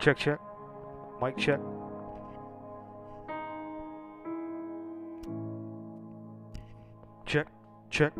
Check, check. Mic check. Check, check.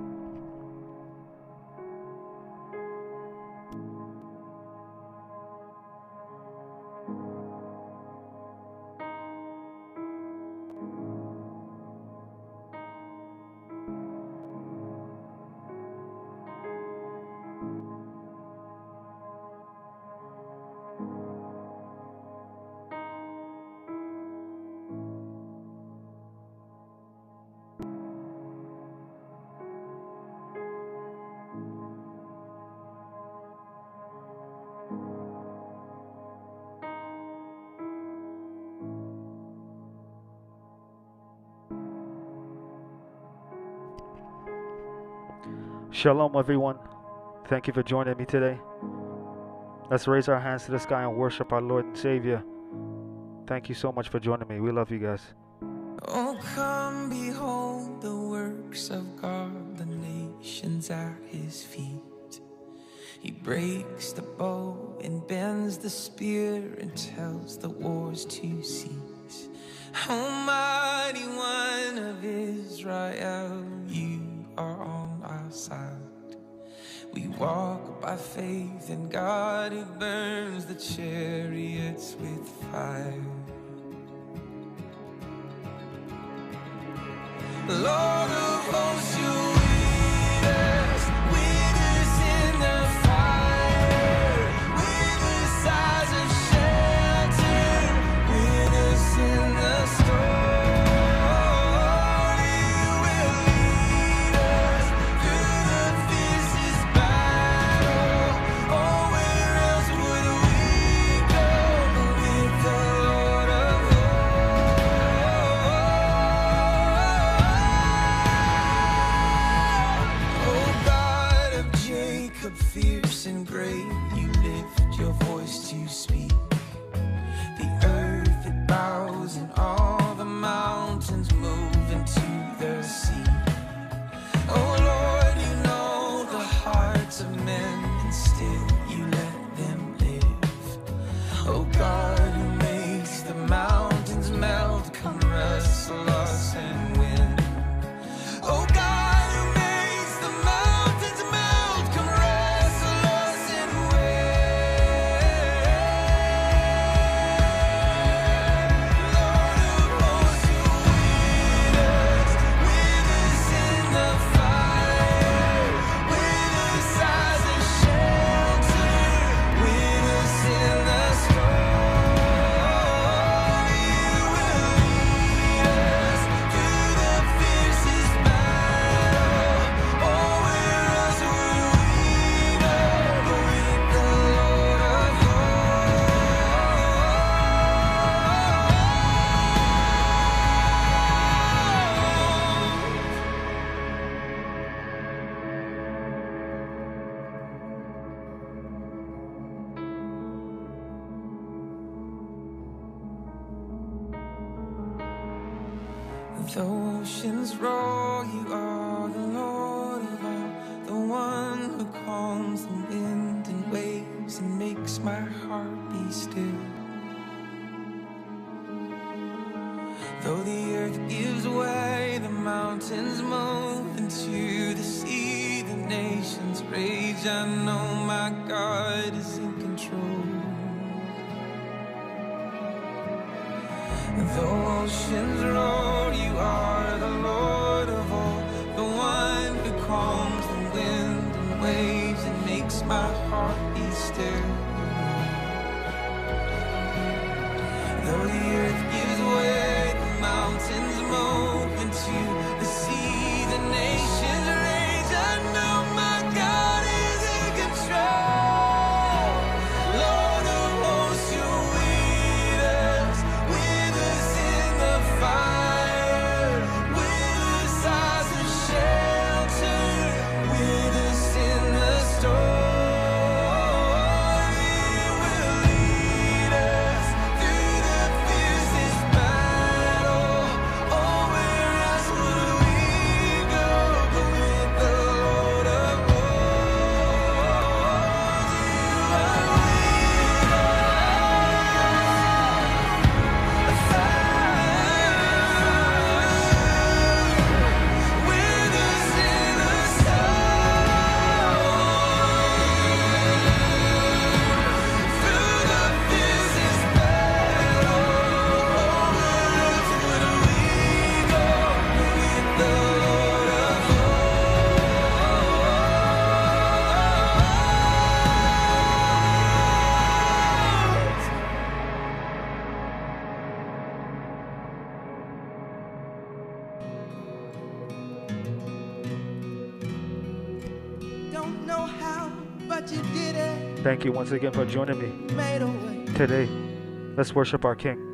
Shalom, everyone. Thank you for joining me today. Let's raise our hands to the sky and worship our Lord and Savior. Thank you so much for joining me. We love you guys. Oh, come behold the works of God, the nations at his feet. He breaks the bow and bends the spear and tells the wars to cease. Almighty One of Israel, faith in God who burns the chariots with fire. Though the earth gives way, the mountains move into the sea, the nations rage. I know my God is in control. The oceans roar, you are the Lord of all, the one who calms the wind and waves and makes my heart be still. Though the earth thank you once again for joining me today. Let's worship our King.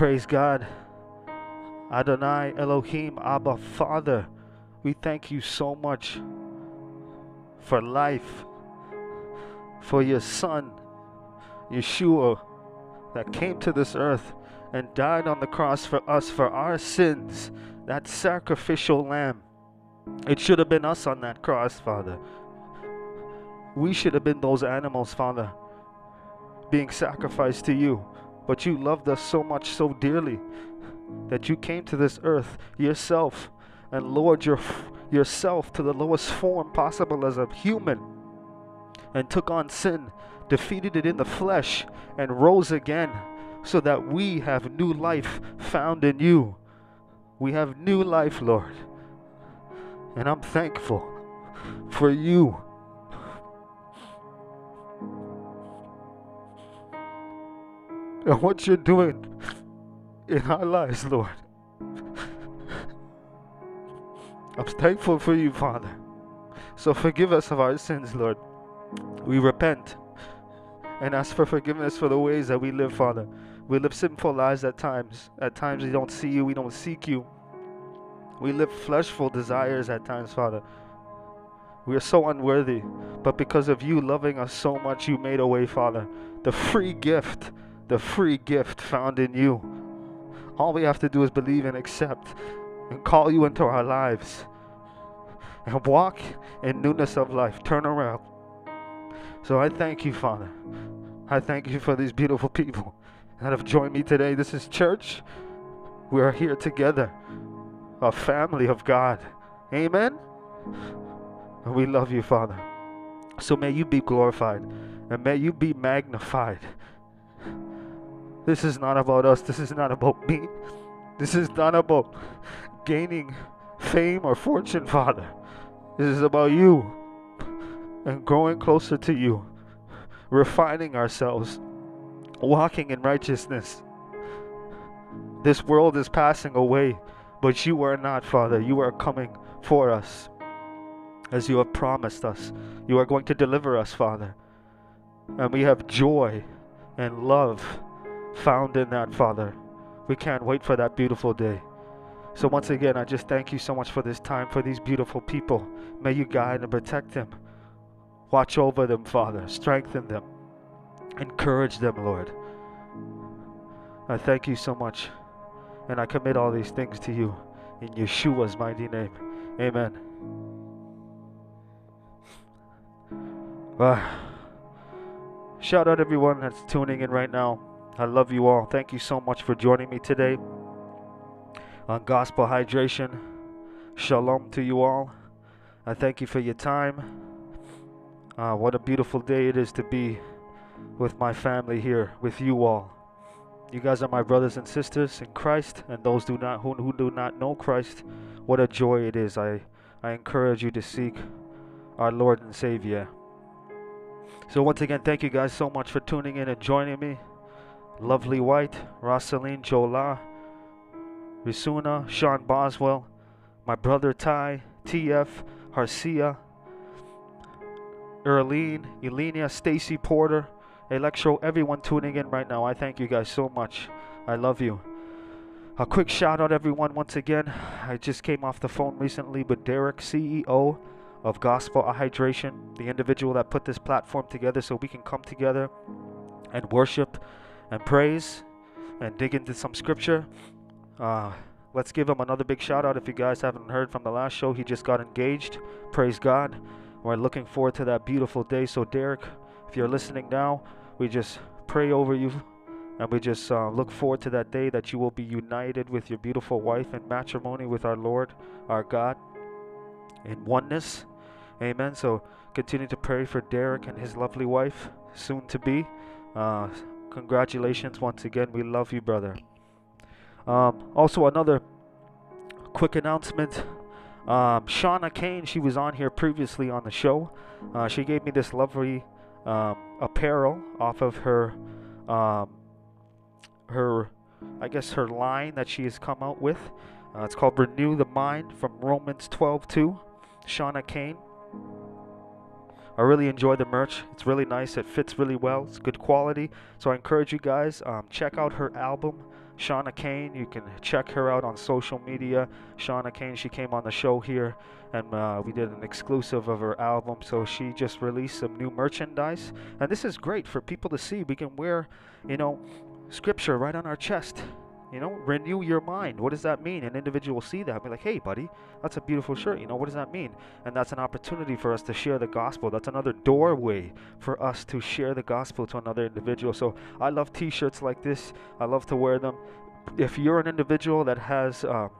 Praise God. Adonai Elohim Abba Father, we thank you so much for life, for your son, Yeshua, that came to this earth and died on the cross for us, for our sins, that sacrificial lamb. It should have been us on that cross, Father. We should have been those animals, Father, being sacrificed to you. But you loved us so much, so dearly, that you came to this earth yourself and lowered your, yourself to the lowest form possible as a human and took on sin, defeated it in the flesh, and rose again so that we have new life found in you. We have new life, Lord. And I'm thankful for you. And what you're doing in our lives, Lord. I'm thankful for you, Father. So forgive us of our sins, Lord. We repent and ask for forgiveness for the ways that we live, Father. We live sinful lives at times. At times we don't see you, we don't seek you. We live fleshful desires at times, Father. We are so unworthy, but because of you loving us so much, you made a way, Father. The free gift, the free gift found in you. All we have to do is believe and accept and call you into our lives and walk in newness of life. Turn around. So I thank you, Father. I thank you for these beautiful people that have joined me today. This is church. We are here together, a family of God. Amen. And we love you, Father. So may you be glorified and may you be magnified. This is not about us. This is not about me. This is not about gaining fame or fortune, Father. This is about you and growing closer to you, refining ourselves, walking in righteousness. This world is passing away, but you are not, Father. You are coming for us as you have promised us. You are going to deliver us, Father. And we have joy and love found in that, Father. We can't wait for that beautiful day. So, once again, I just thank you so much for this time, for these beautiful people. May you guide and protect them. Watch over them, Father. Strengthen them. Encourage them, Lord. I thank you so much. And I commit all these things to you in Yeshua's mighty name. Amen. Uh, shout out everyone that's tuning in right now. I love you all. Thank you so much for joining me today on Gospel Hydration. Shalom to you all. I thank you for your time. Uh, what a beautiful day it is to be with my family here, with you all. You guys are my brothers and sisters in Christ, and those do not who, who do not know Christ. What a joy it is! I I encourage you to seek our Lord and Savior. So once again, thank you guys so much for tuning in and joining me. Lovely White, Rosaline Jola, Risuna, Sean Boswell, my brother Ty, TF, Harcia, Earlene, Elenia, Stacy Porter, Electro, everyone tuning in right now. I thank you guys so much. I love you. A quick shout out, everyone, once again. I just came off the phone recently with Derek, CEO of Gospel Hydration, the individual that put this platform together so we can come together and worship and praise and dig into some scripture. Uh, let's give him another big shout out. If you guys haven't heard from the last show, he just got engaged. Praise God. We're looking forward to that beautiful day. So, Derek, if you're listening now, we just pray over you and we just uh, look forward to that day that you will be united with your beautiful wife in matrimony with our Lord, our God, in oneness. Amen. So continue to pray for Derek and his lovely wife, soon to be. Uh, congratulations once again. We love you, brother. Um, also, another quick announcement. Um, Shauna Kane, she was on here previously on the show. Uh, she gave me this lovely um, apparel off of her, um, her, I guess her line that she has come out with. Uh, it's called Renew the Mind from Romans 12:2. Shauna Kane. I really enjoy the merch. It's really nice. It fits really well. It's good quality. So I encourage you guys um, check out her album. Shauna Kane, you can check her out on social media. Shauna Kane, she came on the show here and uh, we did an exclusive of her album. So she just released some new merchandise, and this is great for people to see. We can wear, you know, scripture right on our chest. You know, renew your mind. What does that mean? An individual will see that and be like, hey, buddy, that's a beautiful shirt. You know, what does that mean? And that's an opportunity for us to share the gospel. That's another doorway for us to share the gospel to another individual. So I love t shirts like this. I love to wear them. If you're an individual that has, um,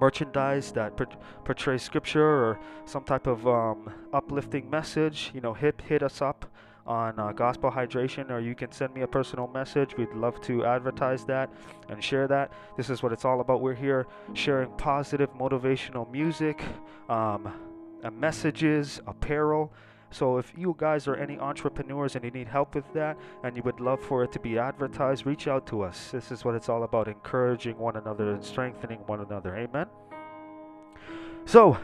merchandise that portrays scripture or some type of um, uplifting message, you know, hit hit us up on uh, Gospel Hydration, or you can send me a personal message. We'd love to advertise that and share that. This is what it's all about. We're here sharing positive, motivational music, um, uh, messages, apparel. So if you guys are any entrepreneurs and you need help with that and you would love for it to be advertised, reach out to us. This is what it's all about encouraging one another and strengthening one another. Amen. So,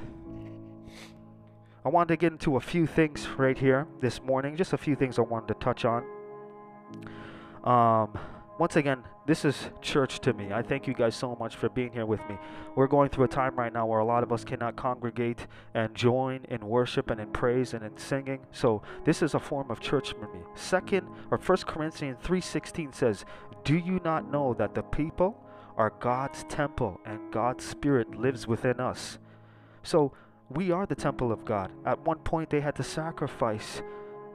I wanted to get into a few things right here this morning, just a few things I wanted to touch on. Um, once again, this is church to me. I thank you guys so much for being here with me. We're going through a time right now where a lot of us cannot congregate and join in worship and in praise and in singing. So this is a form of church for me. Second or First Corinthians 3:16 says, "Do you not know that the people are God's temple and God's spirit lives within us?" So we are the temple of God. At one point, they had to sacrifice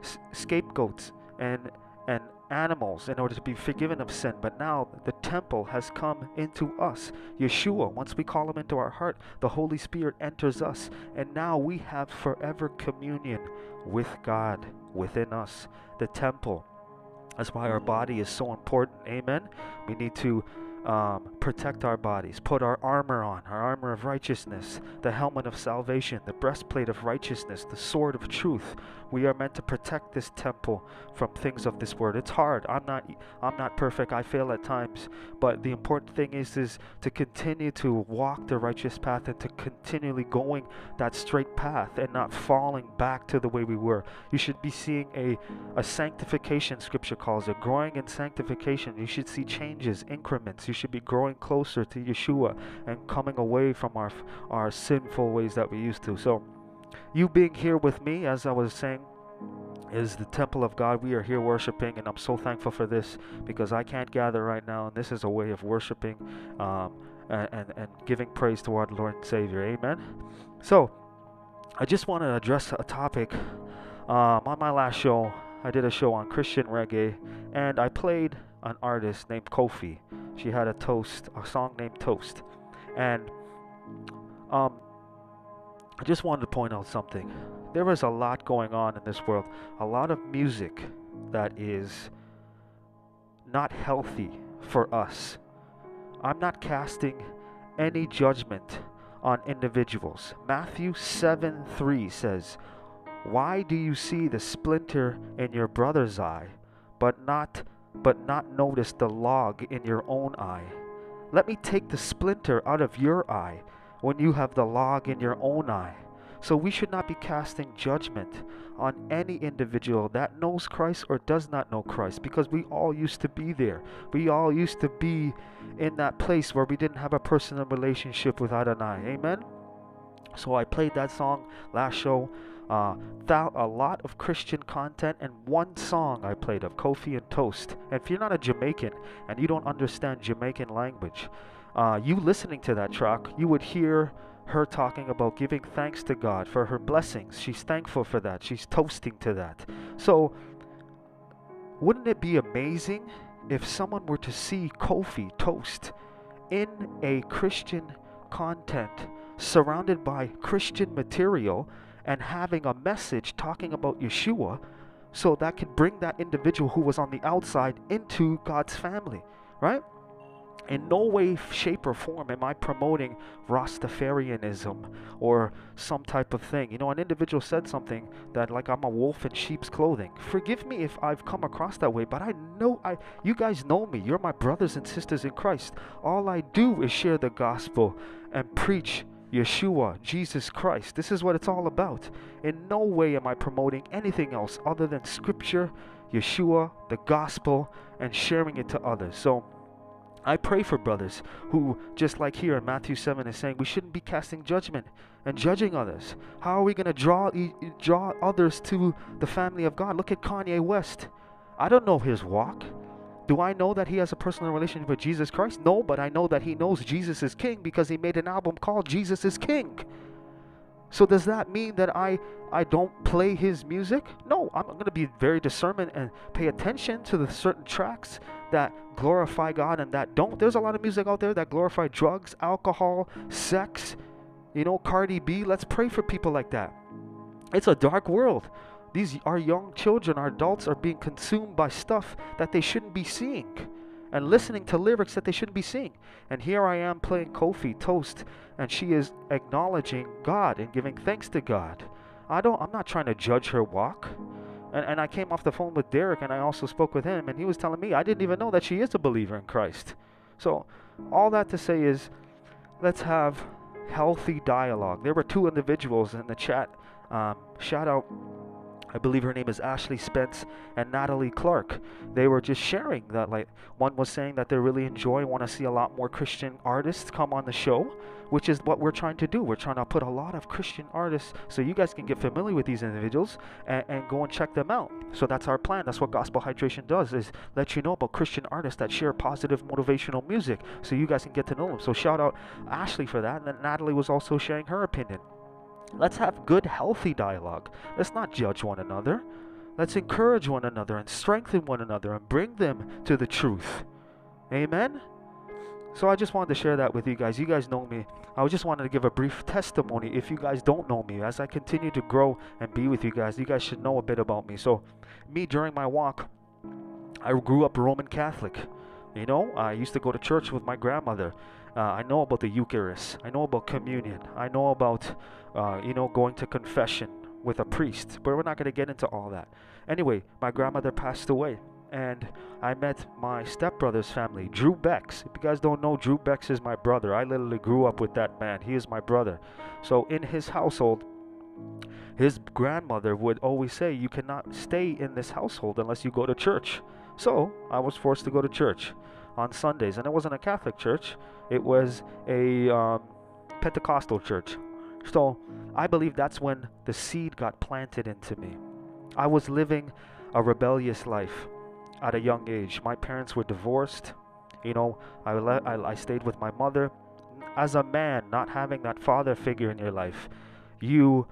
s- scapegoats and and animals in order to be forgiven of sin. But now the temple has come into us. Yeshua, once we call him into our heart, the Holy Spirit enters us, and now we have forever communion with God within us. The temple. That's why our body is so important. Amen. We need to um, protect our bodies, put our armor on, our armor of righteousness, the helmet of salvation, the breastplate of righteousness, the sword of truth. We are meant to protect this temple from things of this world. It's hard. I'm not I'm not perfect. I fail at times, but the important thing is is to continue to walk the righteous path and to continually going that straight path and not falling back to the way we were. You should be seeing a a sanctification scripture calls it, growing in sanctification. You should see changes, increments. You should be growing closer to Yeshua and coming away from our our sinful ways that we used to. So you being here with me, as I was saying, is the temple of God. We are here worshiping, and I'm so thankful for this because I can't gather right now, and this is a way of worshiping um, and, and, and giving praise to our Lord and Savior. Amen. So, I just want to address a topic. Um, on my last show, I did a show on Christian reggae, and I played an artist named Koffee. She had a toast, a song named Toast, and um, I just wanted to point out something. There is a lot going on in this world, a lot of music that is not healthy for us. I'm not casting any judgment on individuals. Matthew 7 3 says, Why do you see the splinter in your brother's eye, but not but not notice the log in your own eye? Let me take the splinter out of your eye when you have the log in your own eye. So we should not be casting judgment on any individual that knows Christ or does not know Christ because we all used to be there. We all used to be in that place where we didn't have a personal relationship with Adonai. Amen. So I played that song last show. Uh, a lot of Christian content and one song I played of Koffee and Toast. And if you're not a Jamaican and you don't understand Jamaican language, uh, you listening to that track, you would hear her talking about giving thanks to God for her blessings. She's thankful for that. She's toasting to that. So, wouldn't it be amazing if someone were to see Koffee toast in a Christian content surrounded by Christian material and having a message talking about Yeshua so that could bring that individual who was on the outside into God's family, right? in no way, shape, or form am I promoting Rastafarianism or some type of thing. You know, an individual said something that like I'm a wolf in sheep's clothing. Forgive me if I've come across that way, but I know I you guys know me. You're my brothers and sisters in Christ. All I do is share the gospel and preach Yeshua, Jesus Christ. This is what it's all about. In no way am I promoting anything else other than scripture, Yeshua, the gospel, and sharing it to others. So I pray for brothers who, just like here in Matthew 7 is saying, we shouldn't be casting judgment and judging others. How are we going to draw draw others to the family of God? Look at Kanye West. I don't know his walk Do I know that he has a personal relationship with Jesus Christ? No, but I know that he knows Jesus is king because he made an album called Jesus is King. So does that mean that I I don't play his music? No, I'm going to be very discernment and pay attention to the certain tracks that glorify God and that don't. There's a lot of music out there that glorify drugs, alcohol, sex, you know, Cardi B. Let's pray for people like that. It's a dark world. These our young children, our adults are being consumed by stuff that they shouldn't be seeing and listening to lyrics that they shouldn't be seeing. And here I am playing Koffee Toast and she is acknowledging God and giving thanks to God. I don't I'm not trying to judge her walk. And, and I came off the phone with Derek and I also spoke with him and he was telling me I didn't even know that she is a believer in Christ. So all that to say is let's have healthy dialogue. There were two individuals in the chat. Um, shout out I believe her name is Ashley Spence and Natalie Clark. They were just sharing that, like, one was saying that they really enjoy, want to see a lot more Christian artists come on the show, which is what we're trying to do. We're trying to put a lot of Christian artists so you guys can get familiar with these individuals and, and go and check them out. So that's our plan. That's what Gospel Hydration does, is let you know about Christian artists that share positive motivational music so you guys can get to know them. So shout out Ashley for that. And then Natalie was also sharing her opinion. Let's have good, healthy dialogue. Let's not judge one another. Let's encourage one another and strengthen one another and bring them to the truth. Amen? So I just wanted to share that with you guys. You guys know me. I just wanted to give a brief testimony. If you guys don't know me, as I continue to grow and be with you guys, you guys should know a bit about me. So, me during my walk, I grew up Roman Catholic. You know, I used to go to church with my grandmother. Uh, I know about the Eucharist. I know about communion. I know about, uh, you know, going to confession with a priest. But we're not going to get into all that. Anyway, my grandmother passed away. And I met my stepbrother's family, Drew Becks. If you guys don't know, Drew Becks is my brother. I literally grew up with that man. He is my brother. So in his household, his grandmother would always say, You cannot stay in this household unless you go to church. So I was forced to go to church on Sundays. And it wasn't a Catholic church, it was a um, Pentecostal church. So I believe that's when the seed got planted into me. I was living a rebellious life at a young age. My parents were divorced. You know, I, le- I, I stayed with my mother. As a man, not having that father figure in your life, you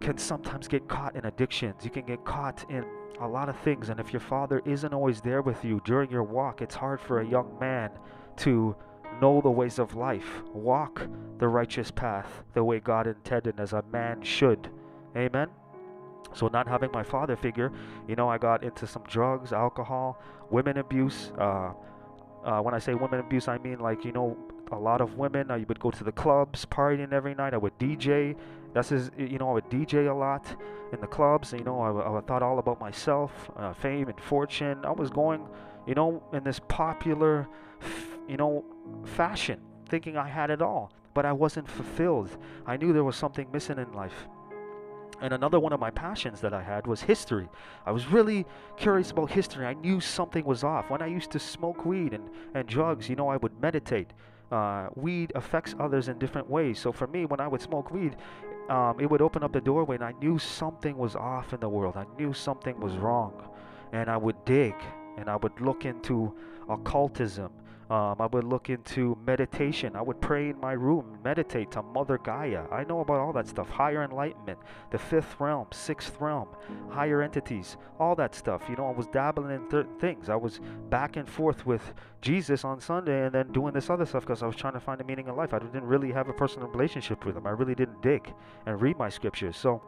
can sometimes get caught in addictions. You can get caught in a lot of things. And if your father isn't always there with you during your walk, it's hard for a young man to know the ways of life, walk the righteous path the way God intended as a man should. Amen. So, not having my father figure, you know, I got into some drugs, alcohol, women abuse. Uh, uh, when I say women abuse, I mean like, you know, a lot of women. I would go to the clubs, partying every night. I would DJ. That's his, you know, I would DJ a lot in the clubs. You know, I, I thought all about myself, uh, fame and fortune. I was going, you know, in this popular, you know, fashion, thinking I had it all, but I wasn't fulfilled. I knew there was something missing in life. And another one of my passions that I had was history. I was really curious about history. I knew something was off. When I used to smoke weed and, and drugs, you know, I would meditate. Uh, weed affects others in different ways. So for me, when I would smoke weed, um, it would open up the doorway and I knew something was off in the world. I knew something was wrong. And I would dig and I would look into occultism um, I would look into meditation. I would pray in my room, meditate to Mother Gaia. I know about all that stuff. Higher enlightenment, the fifth realm, sixth realm, higher entities, all that stuff. You know, I was dabbling in certain things. I was back and forth with Jesus on Sunday and then doing this other stuff because I was trying to find a meaning in life. I didn't really have a personal relationship with Him. I really didn't dig and read my scriptures. So,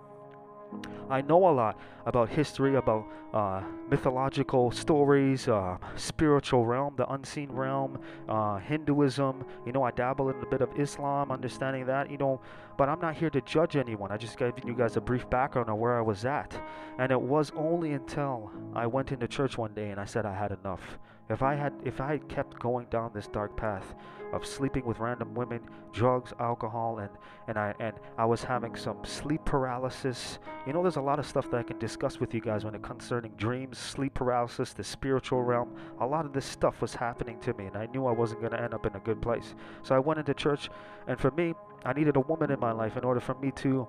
I know a lot about history, about uh, mythological stories, uh, spiritual realm, the unseen realm, uh, Hinduism. You know, I dabble in a bit of Islam, understanding that, you know, but I'm not here to judge anyone. I just gave you guys a brief background on where I was at. And it was only until I went into church one day and I said I had enough. If I had if I had kept going down this dark path of sleeping with random women, drugs, alcohol, and and I and I was having some sleep paralysis. You know, there's a lot of stuff that I can discuss with you guys when it concerning dreams, sleep paralysis, the spiritual realm. A lot of this stuff was happening to me, and I knew I wasn't going to end up in a good place. So I went into church, and for me, I needed a woman in my life in order for me to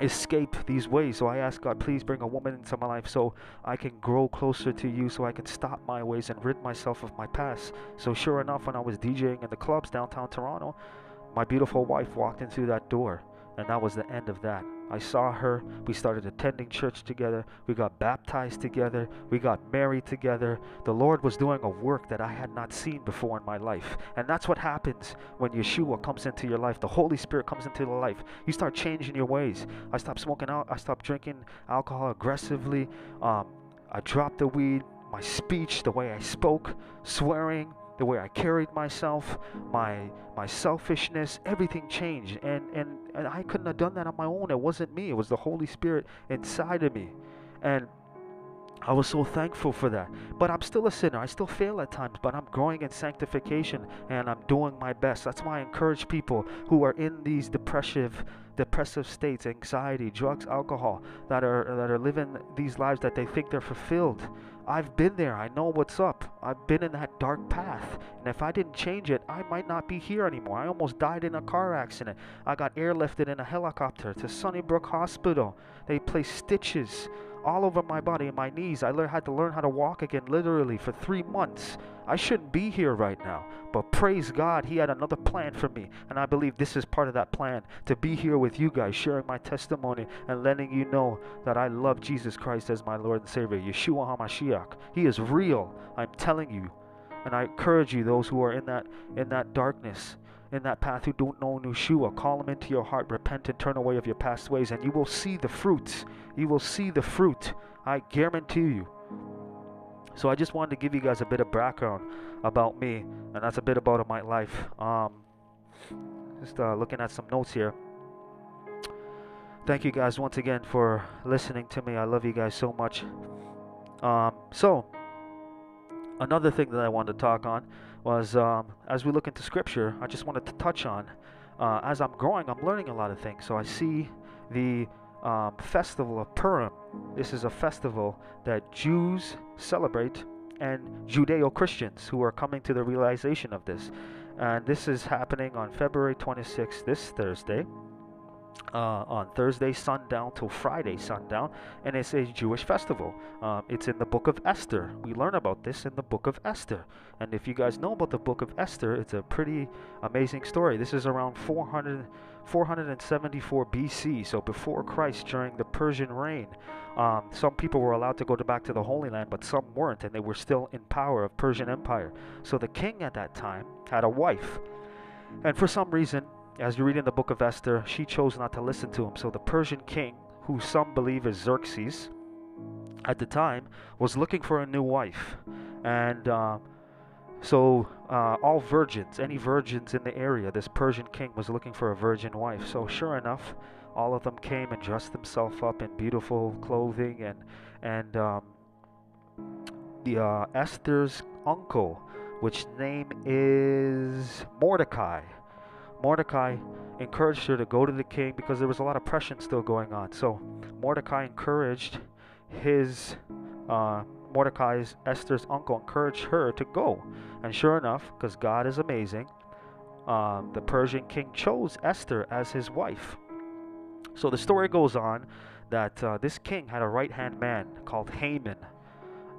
escape these ways. So I ask God, please bring a woman into my life so I can grow closer to you, so I can stop my ways and rid myself of my past. So sure enough, when I was DJing in the clubs downtown Toronto, my beautiful wife walked in through that door, and that was the end of that. I saw her. We started attending church together. We got baptized together. We got married together. The Lord was doing a work that I had not seen before in my life. And that's what happens when Yeshua comes into your life. The Holy Spirit comes into your life. You start changing your ways. I stopped smoking out. I stopped drinking alcohol aggressively. Um, I dropped the weed. My speech, the way I spoke, swearing, the way I carried myself, my my selfishness, everything changed. And, and and I couldn't have done that on my own. It wasn't me. It was the Holy Spirit inside of me. And I was so thankful for that. But I'm still a sinner. I still fail at times, but I'm growing in sanctification and I'm doing my best. That's why I encourage people who are in these depressive depressive states, anxiety, drugs, alcohol, that are that are living these lives that they think they're fulfilled. I've been there. I know what's up. I've been in that dark path. And if I didn't change it, I might not be here anymore. I almost died in a car accident. I got airlifted in a helicopter to Sunnybrook Hospital. They placed stitches all over my body and my knees. I had to learn how to walk again literally for three months. I shouldn't be here right now. But praise God, He had another plan for me. And I believe this is part of that plan to be here with you guys, sharing my testimony and letting you know that I love Jesus Christ as my Lord and Savior. Yeshua HaMashiach. He is real. I'm telling you. And I encourage you, those who are in that in that darkness, in that path who don't know Yeshua, call him into your heart, repent and turn away of your past ways, and you will see the fruits. You will see the fruit. I guarantee you. So I just wanted to give you guys a bit of background about me, and that's a bit about my life. Um, just uh, looking at some notes here. Thank you guys once again for listening to me. I love you guys so much. Um, so another thing that I wanted to talk on was um, as we look into scripture, I just wanted to touch on uh, as I'm growing, I'm learning a lot of things. So I see the um, festival of Purim. This is a festival that Jews celebrate and Judeo Christians who are coming to the realization of this. And this is happening on February 26th, this Thursday uh, on Thursday sundown till Friday sundown, and it's a Jewish festival. Um, it's in the book of Esther. We learn about this in the book of Esther. And if you guys know about the book of Esther, it's a pretty amazing story. This is around 400, 474 BC, so before Christ during the Persian reign. Um, some people were allowed to go to back to the Holy Land, but some weren't, and they were still in power of Persian Empire. So the king at that time had a wife. And for some reason, as you read in the book of Esther, she chose not to listen to him. So the Persian king, who some believe is Xerxes, at the time, was looking for a new wife. And uh, so uh, all virgins, any virgins in the area, this Persian king was looking for a virgin wife. So sure enough, all of them came and dressed themselves up in beautiful clothing and and um, the uh, Esther's uncle, which name is Mordecai. Mordecai encouraged her to go to the king because there was a lot of oppression still going on. So Mordecai encouraged his uh, Mordecai's Esther's uncle encouraged her to go, and sure enough, because God is amazing, uh, the Persian king chose Esther as his wife. So the story goes on that uh, this king had a right hand man called Haman.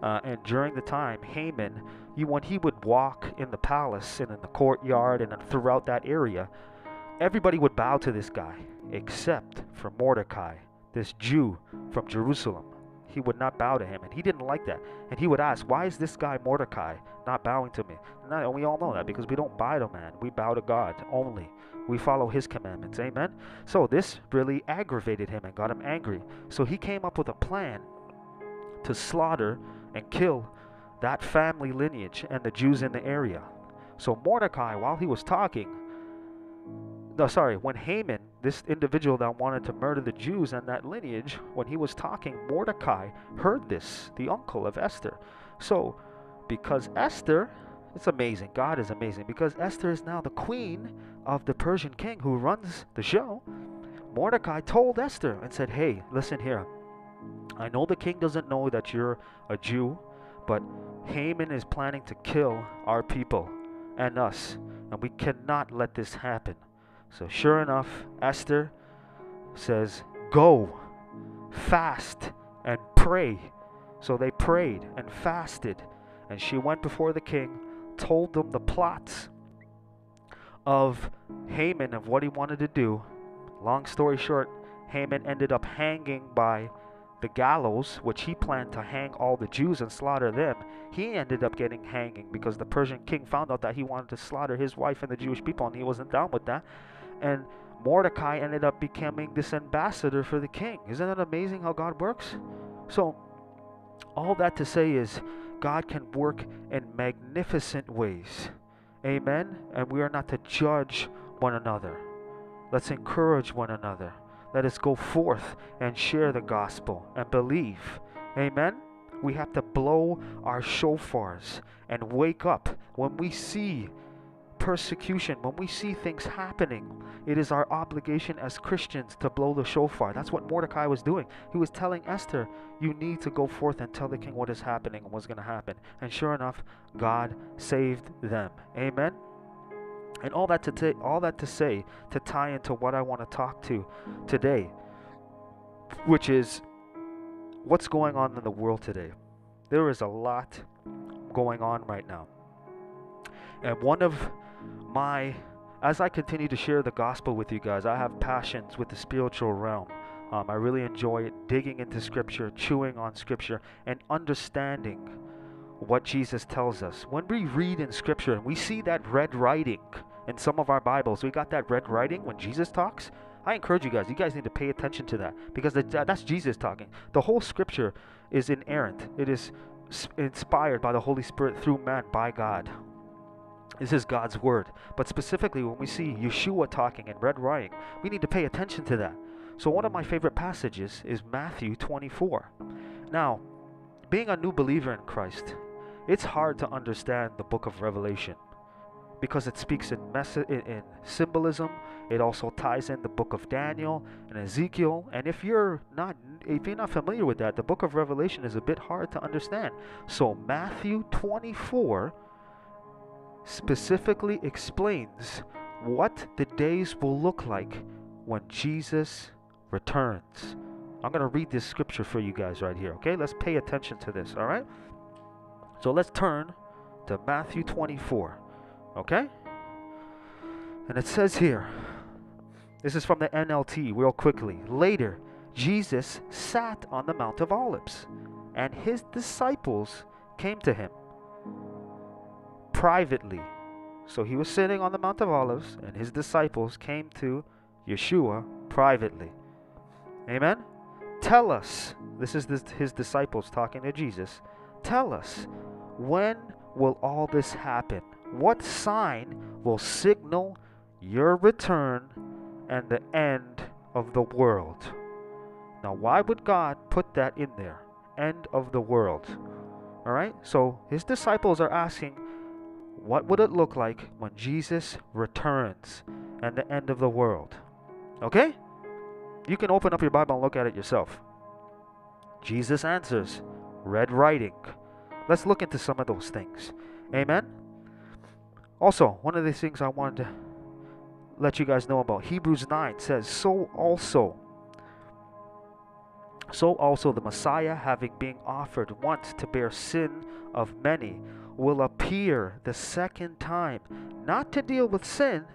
Uh, and during the time, Haman, you, when he would walk in the palace and in the courtyard and throughout that area, everybody would bow to this guy, except for Mordecai, this Jew from Jerusalem. He would not bow to him, and he didn't like that. And he would ask, Why is this guy Mordecai not bowing to me? And we all know that because we don't bow to man, we bow to God only. We follow his commandments. Amen? So this really aggravated him and got him angry. So he came up with a plan to slaughter and kill that family lineage and the Jews in the area. So Mordecai, while he was talking, no, sorry, when Haman, this individual that wanted to murder the Jews and that lineage, when he was talking, Mordecai heard this, the uncle of Esther. So, because Esther, it's amazing, God is amazing, because Esther is now the queen of the Persian king who runs the show, Mordecai told Esther and said, Hey, listen here. I know the king doesn't know that you're a Jew, but Haman is planning to kill our people and us, and we cannot let this happen. So, sure enough, Esther says, Go, fast, and pray. So they prayed and fasted. And she went before the king, told them the plots of Haman of what he wanted to do. Long story short, Haman ended up hanging by the gallows, which he planned to hang all the Jews and slaughter them. He ended up getting hanging because the Persian king found out that he wanted to slaughter his wife and the Jewish people, and he wasn't down with that. And Mordecai ended up becoming this ambassador for the king. Isn't that amazing how God works? So, all that to say is, God can work in magnificent ways. Amen. And we are not to judge one another. Let's encourage one another. Let us go forth and share the gospel and believe. Amen. We have to blow our shofars and wake up when we see persecution, when we see things happening, it is our obligation as Christians to blow the shofar. That's what Mordecai was doing. He was telling Esther, You need to go forth and tell the king what is happening and what's going to happen. And sure enough, God saved them. Amen. And all that to t- all that to say to tie into what I want to talk to today, which is what's going on in the world today. There is a lot going on right now. And one of my as I continue to share the gospel with you guys, I have passions with the spiritual realm. Um, I really enjoy digging into scripture, chewing on scripture, and understanding what Jesus tells us. When we read in scripture and we see that red writing in some of our Bibles, we got that red writing when Jesus talks. I encourage you guys, you guys need to pay attention to that because uh, that's Jesus talking. The whole scripture is inerrant, it is inspired by the Holy Spirit through man by God. This is God's word. But specifically, when we see Yeshua talking in red writing, we need to pay attention to that. So, one of my favorite passages is Matthew 24. Now, being a new believer in Christ, it's hard to understand the book of Revelation because it speaks in, in, in, symbolism. It also ties in the book of Daniel and Ezekiel. And if you're not if you're not familiar with that, the book of Revelation is a bit hard to understand. So Matthew 24 specifically explains what the days will look like when Jesus returns. I'm going to read this scripture for you guys right here, okay? Let's pay attention to this, all right? So let's turn to Matthew 24, okay? And it says here, this is from the NLT, real quickly. Later, Jesus sat on the Mount of Olives, and his disciples came to him privately. So he was sitting on the Mount of Olives, and his disciples came to Yeshua privately. Amen? Tell us, this is this, his disciples talking to Jesus, tell us, when will all this happen? What sign will signal your return and the end of the world? Now, why would God put that in there? End of the world. All right? So his disciples are asking, what would it look like when Jesus returns and the end of the world? Okay? You can open up your Bible and look at it yourself. Jesus answers, red writing. Let's look into some of those things. Amen? Also, one of the things I wanted to let you guys know about Hebrews 9 says, So also, so also the Messiah, having been offered once to bear sin of many, will appear the second time, not to deal with sin,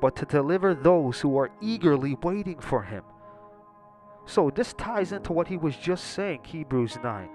but to deliver those who are eagerly waiting for him. So this ties into what he was just saying, Hebrews 9.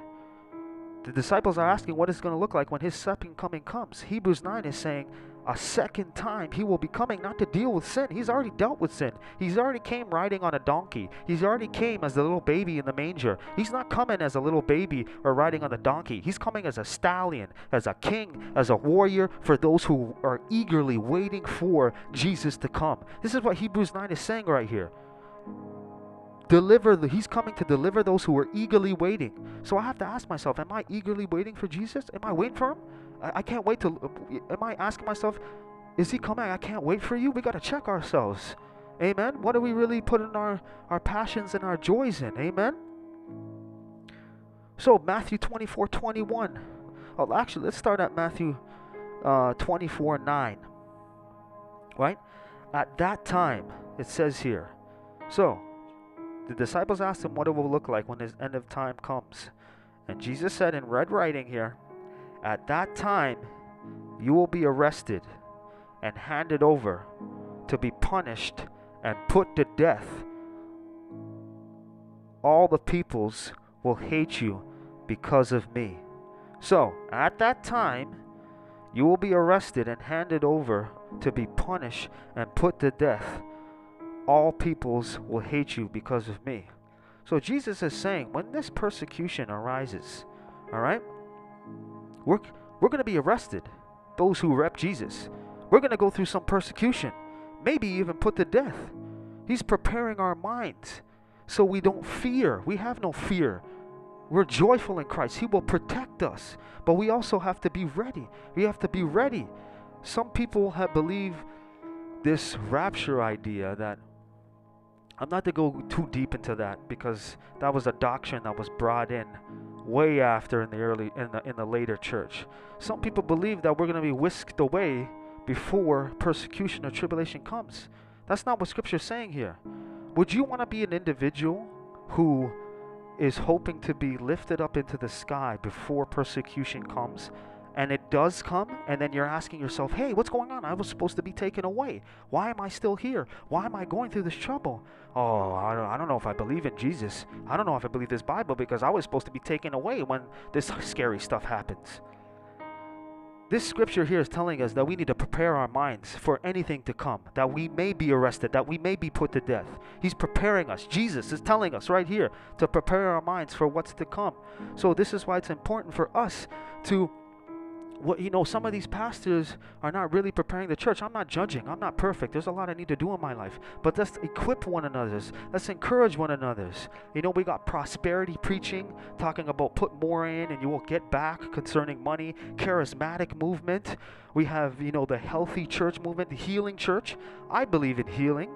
The disciples are asking what it's going to look like when his second coming comes. Hebrews 9 is saying a second time he will be coming not to deal with sin. He's already dealt with sin. He's already came riding on a donkey. He's already came as the little baby in the manger. He's not coming as a little baby or riding on a donkey. He's coming as a stallion as a king as a warrior for those who are eagerly waiting for jesus to come. This is what hebrews 9 is saying right here. Deliver the, he's coming to deliver those who are eagerly waiting. So i have to ask myself am i eagerly waiting for jesus? Am i waiting for him I, I can't wait to. Am I asking myself, is he coming? I can't wait for you. We got to check ourselves. Amen. What are we really putting our, our passions and our joys in? Amen. So, Matthew 24 21. Oh, actually, let's start at Matthew uh, 24 9. Right? At that time, it says here. So, the disciples asked him what it will look like when his end of time comes. And Jesus said in red writing here, At that time you will be arrested and handed over to be punished and put to death. All the peoples will hate you because of me. So, at that time, you will be arrested and handed over to be punished and put to death. All peoples will hate you because of me. So, Jesus is saying when this persecution arises, all right, we're, we're going to be arrested, those who rep Jesus. We're going to go through some persecution, maybe even put to death. He's preparing our minds so we don't fear. We have no fear. We're joyful in Christ. He will protect us. But we also have to be ready. We have to be ready. Some people have believed this rapture idea that I'm not to go too deep into that because that was a doctrine that was brought in way after in the early in the in the later church. Some people believe that we're going to be whisked away before persecution or tribulation comes. That's not what scripture is saying here. Would you want to be an individual who is hoping to be lifted up into the sky before persecution comes? And it does come, and then you're asking yourself, hey, what's going on? I was supposed to be taken away. Why am I still here? Why am I going through this trouble? Oh, I don't, I don't know if I believe in Jesus. I don't know if I believe this Bible because I was supposed to be taken away when this scary stuff happens. This scripture here is telling us that we need to prepare our minds for anything to come, that we may be arrested, that we may be put to death. He's preparing us. Jesus is telling us right here to prepare our minds for what's to come. So, this is why it's important for us to what you know some of these pastors are not really preparing the church. I'm not judging. I'm not perfect. There's a lot i need to do in my life. But let's equip one another's let's encourage one another's you know we got prosperity preaching talking about put more in and you will get back concerning money charismatic movement. We have you know the healthy church movement the healing church. I believe in healing.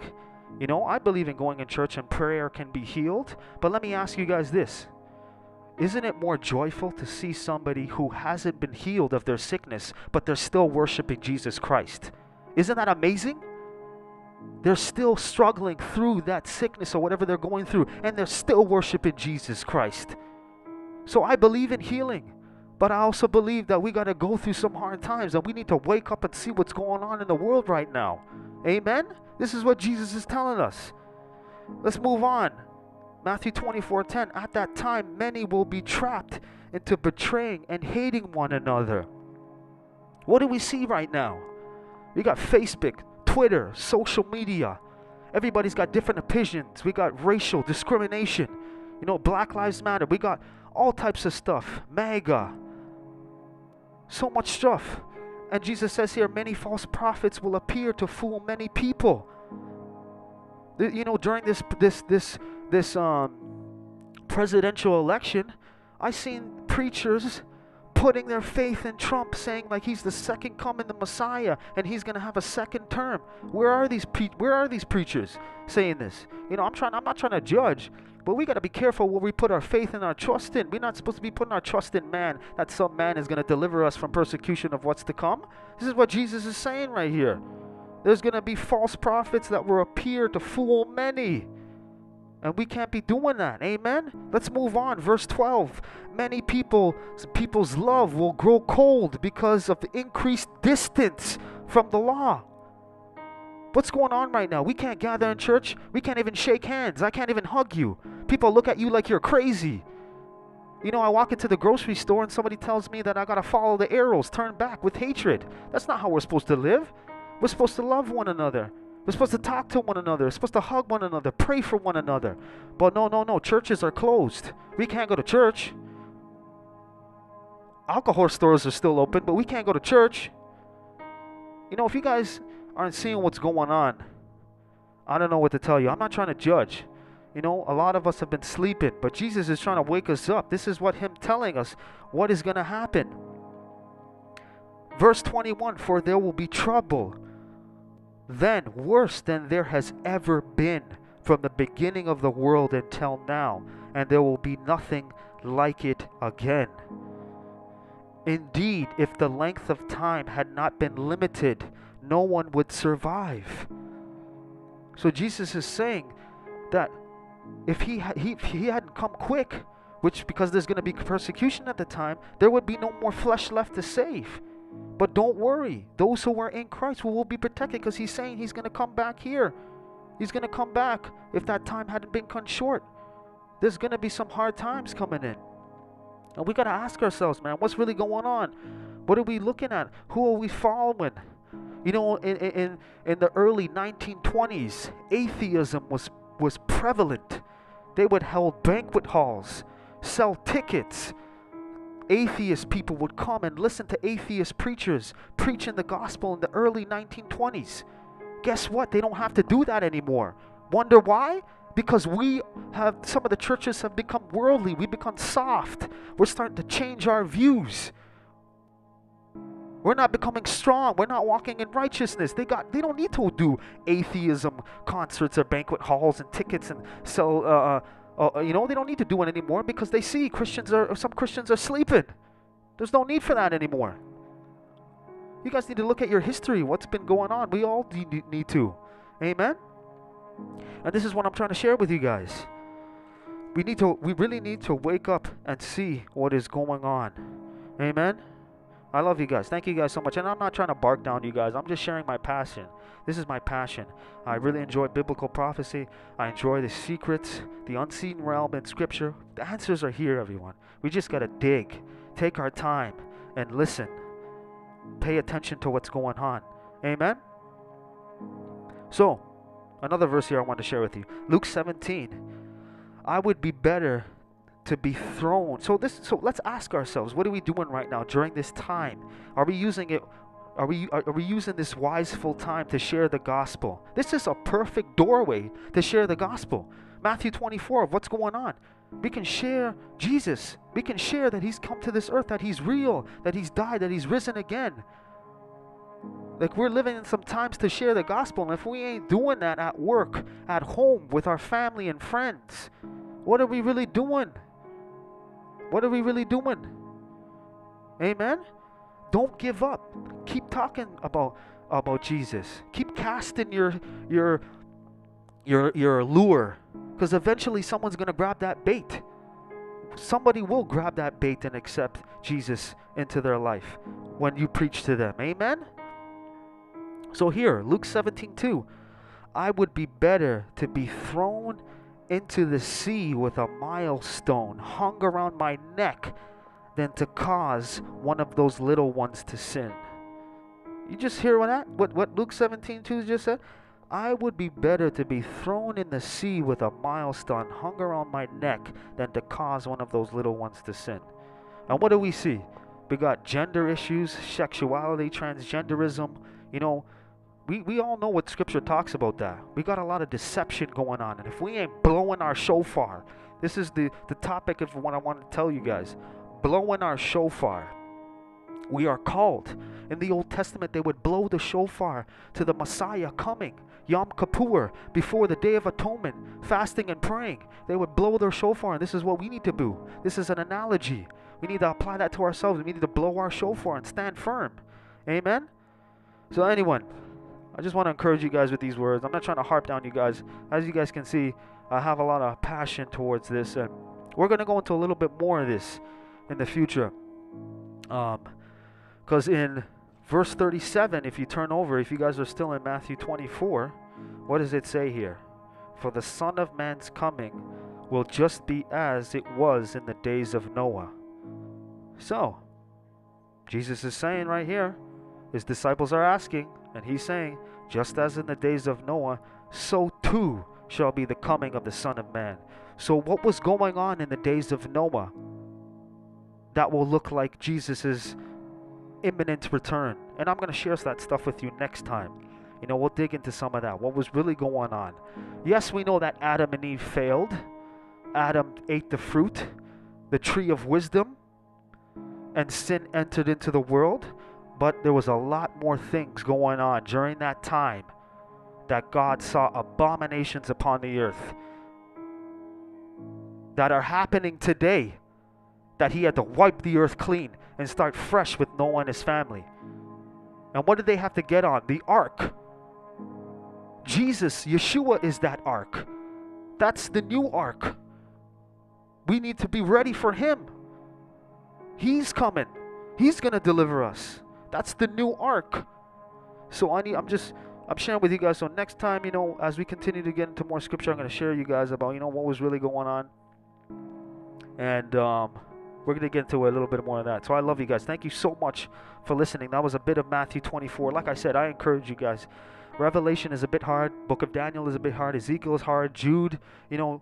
You know i believe in going in church and prayer can be healed. But let me ask you guys this isn't it more joyful to see somebody who hasn't been healed of their sickness, but they're still worshiping Jesus Christ? Isn't that amazing? They're still struggling through that sickness or whatever they're going through, and they're still worshiping Jesus Christ. So I believe in healing, but I also believe that we got to go through some hard times and we need to wake up and see what's going on in the world right now. Amen? This is what Jesus is telling us. Let's move on. Matthew 24 10, at that time many will be trapped into betraying and hating one another. What do we see right now? We got Facebook, Twitter, social media. Everybody's got different opinions. We got racial discrimination. You know, Black Lives Matter. We got all types of stuff. MAGA. So much stuff. And Jesus says here, many false prophets will appear to fool many people. You know, during this this this this um, presidential election, I seen preachers putting their faith in Trump, saying like he's the second coming, the Messiah, and he's gonna have a second term. Where are these pre- Where are these preachers saying this? You know, I'm trying. I'm not trying to judge, but we gotta be careful where we put our faith and our trust in. We're not supposed to be putting our trust in man. That some man is gonna deliver us from persecution of what's to come. This is what Jesus is saying right here. There's gonna be false prophets that will appear to fool many. And we can't be doing that. Amen. Let's move on. Verse 12. Many people people's love will grow cold because of the increased distance from the law. What's going on right now? We can't gather in church. We can't even shake hands. I can't even hug you. People look at you like you're crazy. You know, I walk into the grocery store and somebody tells me that I got to follow the arrows, turn back with hatred. That's not how we're supposed to live. We're supposed to love one another. We're supposed to talk to one another. We're supposed to hug one another, pray for one another. But no, no, no. Churches are closed. We can't go to church. Alcohol stores are still open, but we can't go to church. You know, if you guys aren't seeing what's going on, I don't know what to tell you. I'm not trying to judge. You know, a lot of us have been sleeping, but Jesus is trying to wake us up. This is what Him telling us what is going to happen. Verse 21 For there will be trouble then worse than there has ever been from the beginning of the world until now, and there will be nothing like it again. Indeed, if the length of time had not been limited, no one would survive. So Jesus is saying that if he he if he hadn't come quick, which because there's going to be persecution at the time, there would be no more flesh left to save. But don't worry, those who are in Christ will, be protected because he's saying he's going to come back here. He's going to come back if that time hadn't been cut short. There's going to be some hard times coming in. And we got to ask ourselves, man, what's really going on? What are we looking at? Who are we following? You know, in, in, in the early 1920s, atheism was, was prevalent. They would hold banquet halls, sell tickets. Atheist people would come and listen to atheist preachers preaching the gospel in the early 1920s. Guess what? They don't have to do that anymore. Wonder why? Because we have, some of the churches have become worldly. We become soft. We're starting to change our views. We're not becoming strong. We're not walking in righteousness. They got they don't need to do atheism concerts or banquet halls and tickets and sell uh, uh, uh, you know, they don't need to do it anymore because they see Christians are some Christians are sleeping. There's no need for that anymore. You guys need to look at your history, what's been going on. We all need to. Amen. And this is what I'm trying to share with you guys. We need to we really need to wake up and see what is going on. Amen. I love you guys. Thank you guys so much. And I'm not trying to bark down you guys. I'm just sharing my passion. This is my passion. I really enjoy biblical prophecy. I enjoy the secrets, the unseen realm in scripture. The answers are here, everyone. We just got to dig, take our time, and listen. Pay attention to what's going on. Amen? So, another verse here I want to share with you Luke 17. I would be better to be thrown. So this so let's ask ourselves, what are we doing right now during this time? Are we using it are we are, are we using this wiseful time to share the gospel? This is a perfect doorway to share the gospel. Matthew 24 of what's going on. We can share Jesus. We can share that he's come to this earth, that he's real, that he's died, that he's risen again. Like we're living in some times to share the gospel, and if we ain't doing that at work, at home, with our family and friends, what are we really doing? What are we really doing? Amen? Don't give up. Keep talking about about Jesus. Keep casting your your your your lure because eventually someone's going to grab that bait. Somebody will grab that bait and accept Jesus into their life when you preach to them. Amen. So here, Luke 17:2, I would be better to be thrown into the sea with a milestone hung around my neck than to cause one of those little ones to sin. You just hear what that what what Luke 17:2 just said? I would be better to be thrown in the sea with a milestone hung around my neck than to cause one of those little ones to sin. And what do we see? We got gender issues, sexuality, transgenderism, you know, we, we all know what scripture talks about that. We got a lot of deception going on. And if we ain't blowing our shofar, this is the, the topic of what I want to tell you guys. Blowing our shofar. We are called. In the Old Testament, they would blow the shofar to the Messiah coming. Yom Kippur, before the Day of Atonement, fasting and praying. They would blow their shofar, and this is what we need to do. This is an analogy. We need to apply that to ourselves. We need to blow our shofar and stand firm. Amen? So, anyone, I just want to encourage you guys with these words. I'm not trying to harp down you guys. As you guys can see, I have a lot of passion towards this, and we're going to go into a little bit more of this in the future. Um, because in verse 37, if you turn over, if you guys are still in Matthew 24, what does it say here? For the Son of Man's coming will just be as it was in the days of Noah. So, Jesus is saying right here, his disciples are asking, and he's saying, just as in the days of Noah, so too shall be the coming of the Son of Man. So, what was going on in the days of Noah that will look like Jesus' imminent return? And I'm going to share that stuff with you next time. You know, we'll dig into some of that. What was really going on? Yes, we know that Adam and Eve failed. Adam ate the fruit, the tree of wisdom, and sin entered into the world. But there was a lot more things going on during that time that God saw abominations upon the earth that are happening today that he had to wipe the earth clean and start fresh with Noah and his family. And what did they have to get on? The ark. Jesus, Yeshua is that ark. That's the new ark. We need to be ready for him. He's coming. He's going to deliver us. That's the new ark. So I need I'm just I'm sharing with you guys. So next time, you know, as we continue to get into more scripture, I'm going to share you guys about, you know, what was really going on. And um, we're going to get into a little bit more of that. So I love you guys. Thank you so much for listening. That was a bit of Matthew 24. Like I said, I encourage you guys. Revelation is a bit hard. Book of Daniel is a bit hard. Ezekiel is hard. Jude, you know,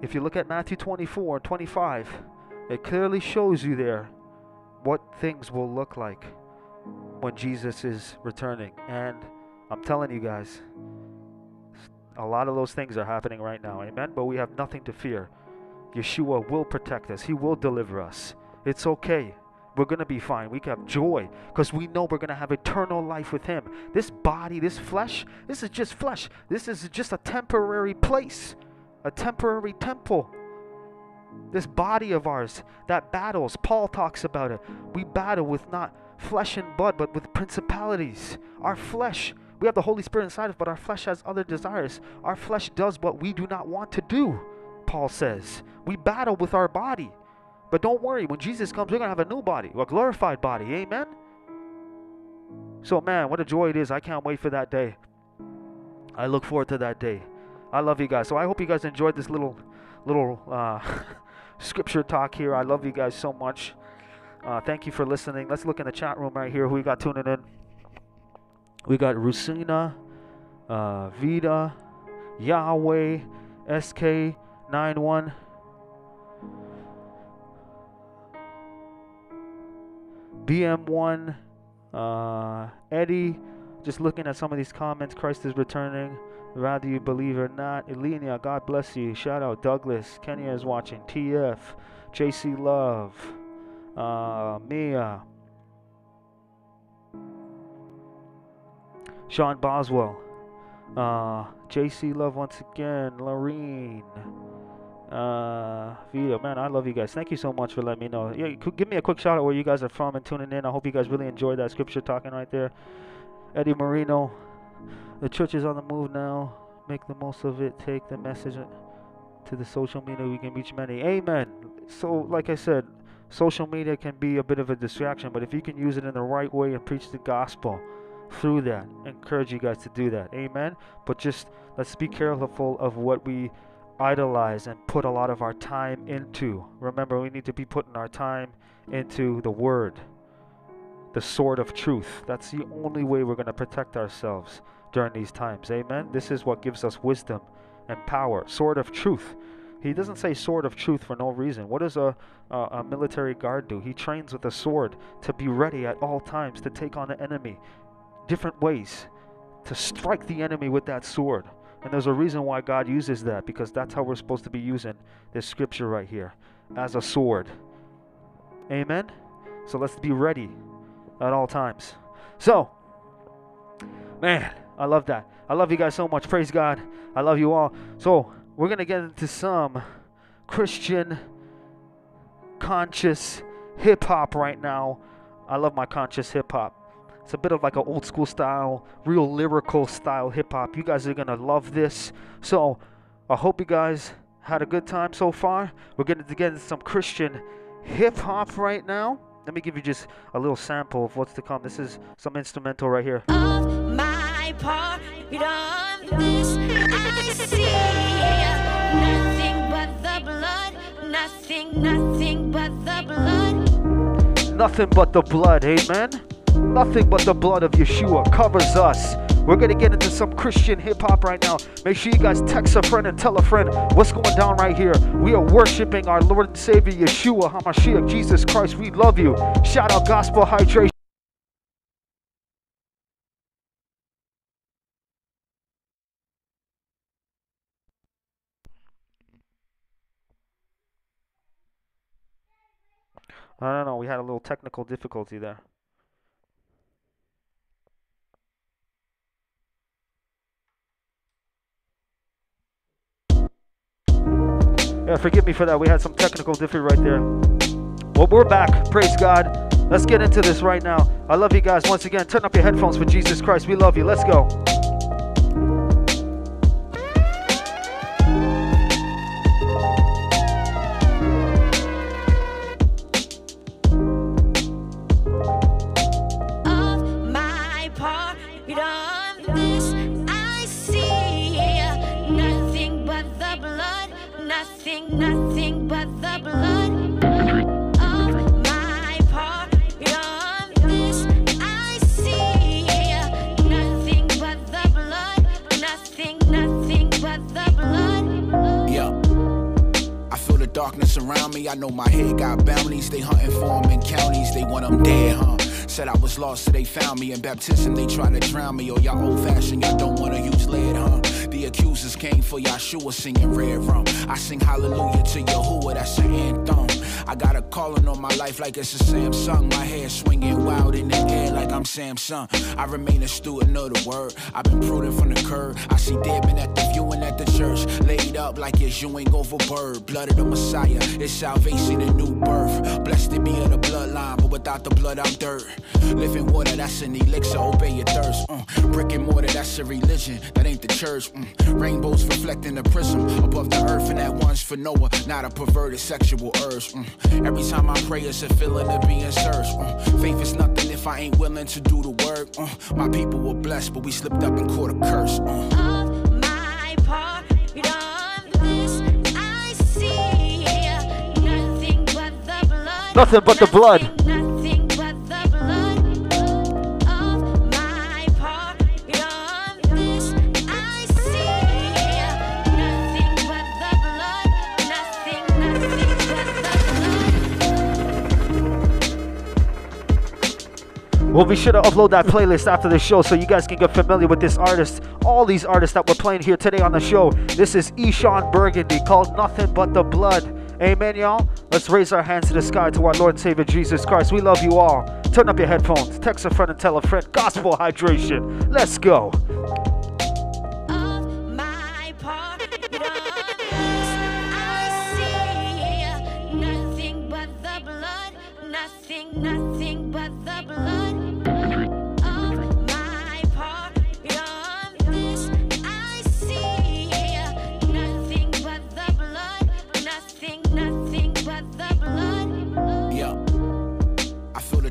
if you look at Matthew 24, 25, it clearly shows you there what things will look like when Jesus is returning. And I'm telling you guys, a lot of those things are happening right now. Amen. But we have nothing to fear. Yeshua will protect us, He will deliver us. It's okay. We're going to be fine. We can have joy because we know we're going to have eternal life with Him. This body, this flesh, this is just flesh. This is just a temporary place, a temporary temple. This body of ours that battles, Paul talks about it. We battle with not flesh and blood, but with principalities. Our flesh, we have the Holy Spirit inside us, but our flesh has other desires. Our flesh does what we do not want to do, Paul says. We battle with our body. But don't worry, when Jesus comes, we're going to have a new body, a glorified body. Amen? So, man, what a joy it is. I can't wait for that day. I look forward to that day. I love you guys. So I hope you guys enjoyed this little, little uh, scripture talk here. I love you guys so much. Uh, thank you for listening. Let's look in the chat room right here. Who we got tuning in? We got Rusina, uh, Vida, Yahweh, SK91. BM1, uh, Eddie, just looking at some of these comments, Christ is returning, whether you believe or not. Elenia, God bless you. Shout out Douglas. Kenya is watching. TF, JC Love, uh, Mia, Sean Boswell, uh, JC Love once again, Lorene. Uh, Vito, man, I love you guys. Thank you so much for letting me know. Yeah, give me a quick shout out where you guys are from and tuning in. I hope you guys really enjoyed that scripture talking right there. Eddie Marino, the church is on the move now. Make the most of it. Take the message to the social media. We can reach many. Amen. So, like I said, social media can be a bit of a distraction, but if you can use it in the right way and preach the gospel through that, I encourage you guys to do that. Amen. But just let's be careful of what we idolize and put a lot of our time into. Remember, we need to be putting our time into the Word, the sword of truth. That's the only way we're going to protect ourselves during these times. Amen. This is what gives us wisdom and power. Sword of truth. He doesn't say sword of truth for no reason. What does a, a, a military guard do? He trains with a sword to be ready at all times to take on the enemy, different ways, to strike the enemy with that sword. And there's a reason why God uses that because that's how we're supposed to be using this scripture right here as a sword. Amen? So let's be ready at all times. So, man, I love that. I love you guys so much. Praise God. I love you all. So, we're going to get into some Christian conscious hip hop right now. I love my conscious hip hop. It's a bit of like an old school style, real lyrical style hip hop. You guys are gonna love this. So I hope you guys had a good time so far. We're getting to get into some Christian hip hop right now. Let me give you just a little sample of what's to come. This is some instrumental right here. of my part of this I see nothing but the blood nothing nothing but the blood Nothing but the blood, amen. Nothing but the blood of Yeshua covers us. We're gonna get into some Christian hip hop right now. Make sure you guys text a friend and tell a friend what's going down right here. We are worshiping our Lord and Savior Yeshua HaMashiach, Jesus Christ. We love you. Shout out Gospel Hydration. I don't know. We had a little technical difficulty there. Yeah, forgive me for that. We had some technical difficulty right there. Well, we're back. Praise God. Let's get into this right now. I love you guys. Once again, turn up your headphones for Jesus Christ. We love you. Let's go. I know my head got bounties. They hunting for 'em in counties. They want 'em dead, huh? Said I was lost, so they found me. In baptism, they try to drown me. Oh, y'all old fashioned, y'all don't wanna use lead, huh? The accusers came for Yahshua singing red rum. I sing hallelujah to Yahuwah, that's an anthem. I got a calling on my life like it's a Samsung. My hair swinging wild in the air like I'm Samson. I remain a student of the word. I've been prudent from the curb. I see dead men at the viewing at the church. Laid up like it's ain't over bird. Blood of the Messiah, it's salvation and new birth. Blessed to be of the bloodline, but without the blood, I'm dirt. Living water, that's an elixir, obey your thirst. Uh. Brick and mortar, that's a religion, that ain't the church. Mm. Rainbows reflecting the prism above the earth, and that one's for Noah, not a perverted sexual urge. Mm. Every time I pray, it's a feeling of being searched. Mm. Faith is nothing if I ain't willing to do the work. Uh. My people were blessed, but we slipped up and caught a curse. Uh. Of my part of this, I see nothing but the blood. Nothing but the blood. Nothing but We'll be sure to upload that playlist after the show so you guys can get familiar with this artist. All these artists that we're playing here today on the show. This is Eshawn Burgundy called Nothing But the Blood. Amen, y'all. Let's raise our hands to the sky to our Lord and Savior Jesus Christ. We love you all. Turn up your headphones, text a friend and tell a friend. Gospel hydration. Let's go.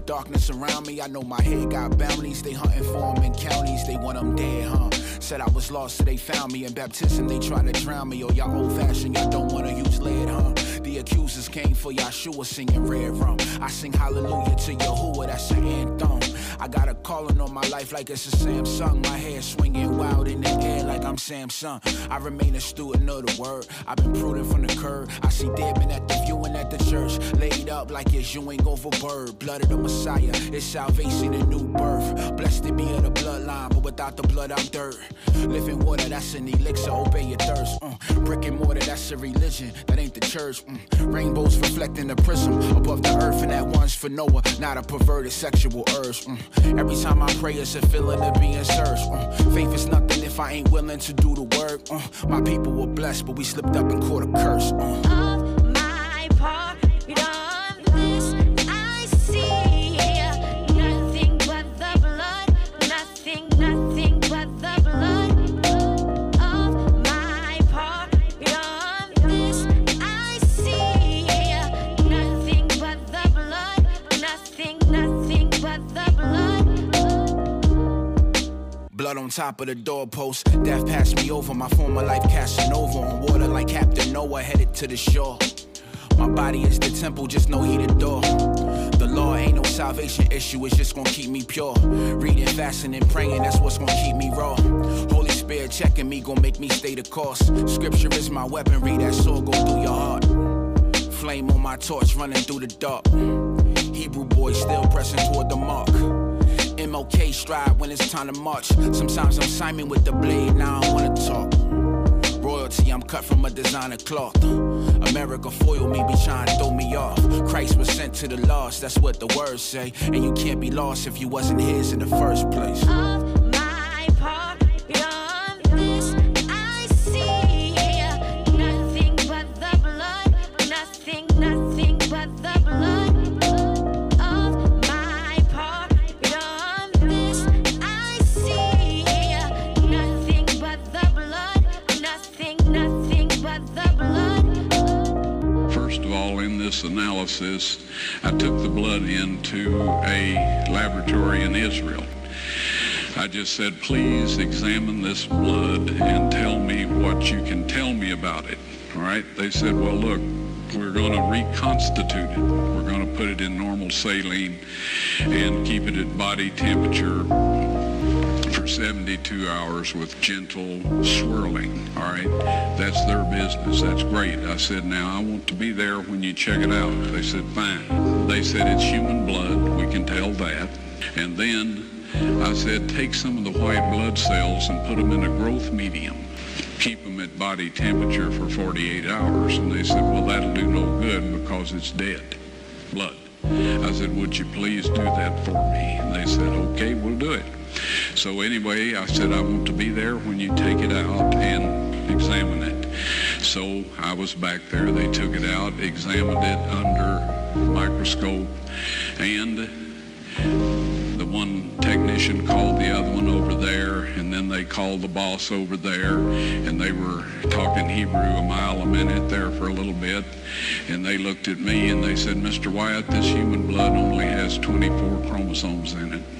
Darkness around me. I know my head got bounties. They hunting for 'em in counties. They want 'em dead, huh? Said I was lost, so they found me. In baptism, they try to drown me. Oh, y'all old fashioned, y'all don't wanna use lead, huh? The accusers came for Yahshua singing red rum. I sing hallelujah to Yahuwah, that's an anthem. I got a calling on my life like it's a Samsung. My hair swinging wild in the air like I'm Samson. I remain a student of the word. I've been prudent from the curb. I see dead men at the viewing at the church. Laid up like it's ain't over bird. Blood of the Messiah, it's salvation and new birth. Blessed to be of the bloodline, but without the blood, I'm dirt. Living water, that's an elixir, obey your thirst. Uh. Brick and mortar, that's a religion, that ain't the church. Mm. Rainbows reflecting the prism above the earth, and that one's for Noah, not a perverted sexual urge. Mm. Every time I pray, it's a feeling of being searched. Uh. Faith is nothing if I ain't willing to do the work. Uh. My people were blessed, but we slipped up and caught a curse. Blood. On top of the doorpost. Death passed me over. My former life casting over on water like Captain Noah headed to the shore. My body is the temple, just know he the door. The law ain't no salvation issue, it's just gonna keep me pure. Reading, fasting, and praying, that's what's gonna keep me raw. Holy Spirit checking me, gonna make me stay the course. Scripture is my weaponry, that sword go through your heart. Flame on my torch running through the dark. Hebrew boy still pressing toward the mark. MLK stride when it's time to march. Sometimes I'm Simon with the blade, now I wanna talk. Royalty, I'm cut from a designer cloth. America foil me, be trying to throw me off. Christ was sent to the lost, that's what the words say. And you can't be lost if you wasn't his in the first place. Analysis, I took the blood into a laboratory in Israel. I just said, please examine this blood and tell me what you can tell me about it. All right? They said, well, look, we're going to reconstitute it. We're going to put it in normal saline and keep it at body temperature for 72 hours with gentle swirling. All right, that's their business. That's great. I said, now I want to be there when you check it out. They said, fine. They said it's human blood. We can tell that. And then I said, take some of the white blood cells and put them in a growth medium. Keep them at body temperature for 48 hours. And they said, well, that'll do no good because it's dead blood. I said, would you please do that for me? And they said, okay, we'll do it. So anyway, I said, I want to be there when you take it out and examine it. So I was back there. They took it out, examined it under microscope, and the one technician called the other one over there, and then they called the boss over there, and they were talking Hebrew a mile a minute there for a little bit, and they looked at me and they said, Mr. Wyatt, this human blood only has 24 chromosomes in it.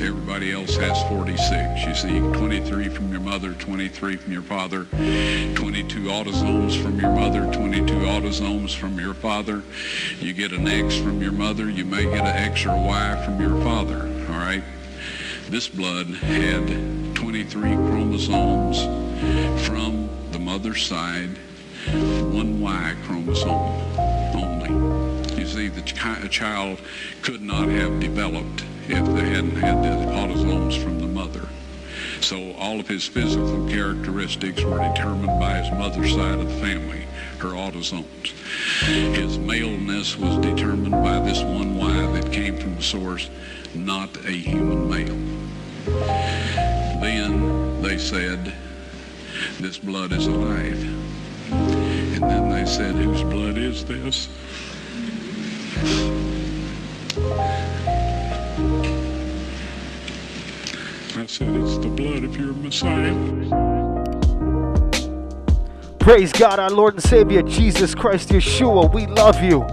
Everybody else has 46. You see, 23 from your mother, 23 from your father, 22 autosomes from your mother, 22 autosomes from your father. You get an X from your mother, you may get an X or a Y from your father, all right? This blood had 23 chromosomes from the mother's side, one Y chromosome only. You see, the ch- child could not have developed if they hadn't had the autosomes from the mother. So all of his physical characteristics were determined by his mother's side of the family, her autosomes. His maleness was determined by this one Y that came from the source, not a human male. Then they said, this blood is alive. And then they said, whose blood is this? I said, it's the blood of your Messiah. Praise God, our Lord and Savior, Jesus Christ, Yeshua. We love you.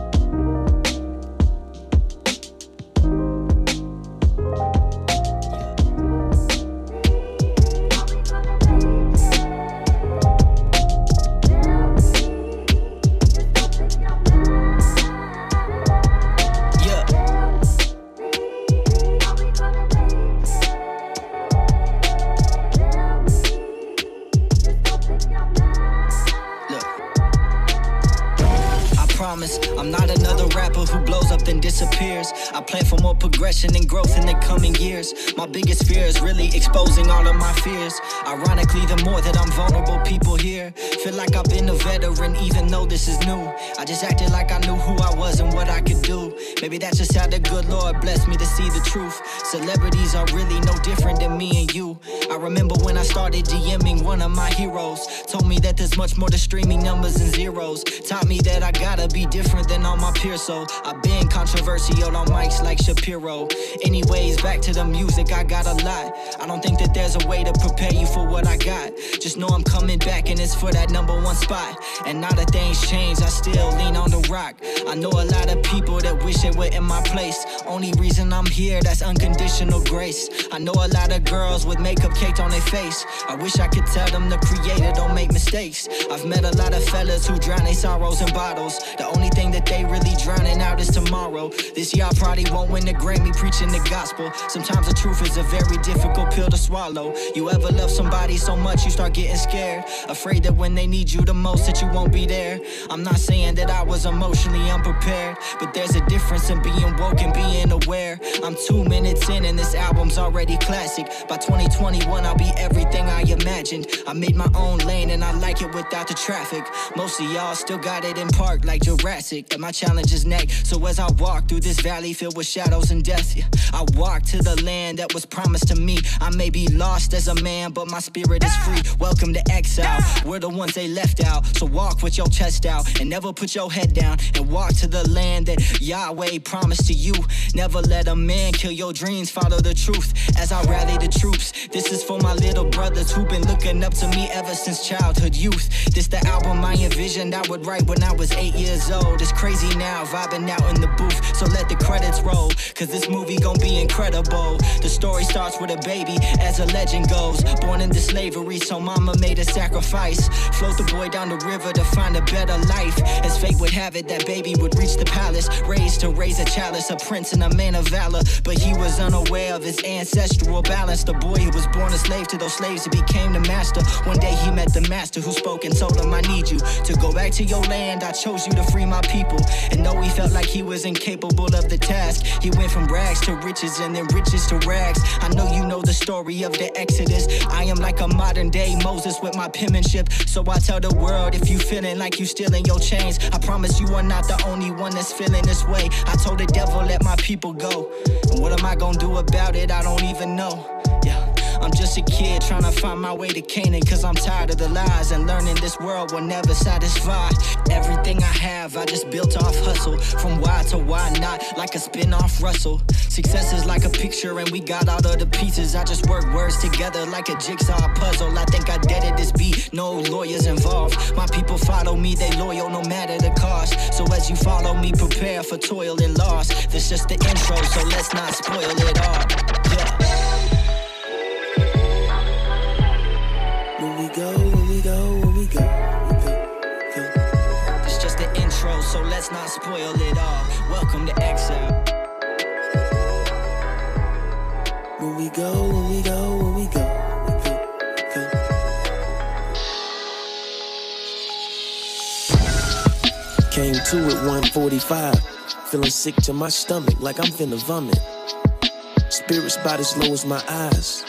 Much more to streaming numbers and zeros. Taught me that I gotta be different than all my peers. So I've been controversial on mics like Shapiro. Anyways, back to the music, I got a lot. I don't think that there's a way to prepare you for what I got. Just know I'm coming back and it's for that number one spot. And now that things change, I still lean on the rock. I know a lot of people that wish they were in my place. Only reason I'm here, that's unconditional grace. I know a lot of girls with makeup caked on their face. I wish I could tell them the creator don't make mistakes. I've met a lot of fellas who drown their sorrows in bottles. The only thing that they really drowning out is tomorrow. This year I probably won't win the Grammy preaching the gospel. Sometimes the truth is a very difficult pill to swallow. You ever love somebody so much you start getting scared? Afraid that when they need you the most that you won't be there. I'm not saying that I was emotionally unprepared, but there's a difference in being woke and being aware. I'm two minutes in and this album's already classic. By 2021 I'll be everything I imagined. I made my own lane and I like it without the traffic. Most of y'all still got it in park like Jurassic. And my challenge is next. So as I walk through this valley filled with shadows and death, yeah, I walk to the land that was promised to me. I may be lost as a man, but my spirit is free. Welcome to exile. We're the ones they left out. So walk with your chest out and never put your head down and walk to the land that Yahweh promised to you. Never let a man kill your dreams. Follow the truth as I rally the troops. This is for my little brothers who've been looking up to me ever since childhood youth. This the album I envisioned I would write when I was eight years old. It's crazy now, vibing out in the booth. So let the credits roll. cause this movie gon' be incredible. The story starts with a baby, as a legend goes. Born into slavery, so mama made a sacrifice. Float the boy down the river to find a better life. As fate would have it, that baby would reach the palace. Raised to raise a chalice, a prince and a man of valor. But he was unaware of his ancestral balance. The boy who was born a slave to those slaves, he became the master. One day he met the master who spoke and told him, I need you to go back to your land. I chose you to free my people. And though he felt like he was incapable of the task, he went from rags to riches and then riches to rags. I know you know the story of the Exodus. I am like a modern day Moses with my penmanship. So I tell the world if you feeling like you still in your chains, I promise you are not the only one that's feeling this way. I told the devil, let my people go. And what am I gonna do about it? I don't even know. Yeah. I'm just a kid trying to find my way to Canaan. Cause I'm tired of the lies and learning this world will never satisfy. Everything I have, I just built off hustle. From why to why not, like a spin off Russell. Success is like a picture and we got all of the pieces. I just work words together like a jigsaw puzzle. I think I deaded this beat, no lawyers involved. My people follow me, they loyal no matter the cost. So as you follow me, prepare for toil and loss. This just the intro, so let's not spoil it all. Yeah. So let's not spoil it all. Welcome to Exile. We go, when we go, when we go. Came to it 145, feeling sick to my stomach like I'm finna vomit. Spirits about as low as my eyes.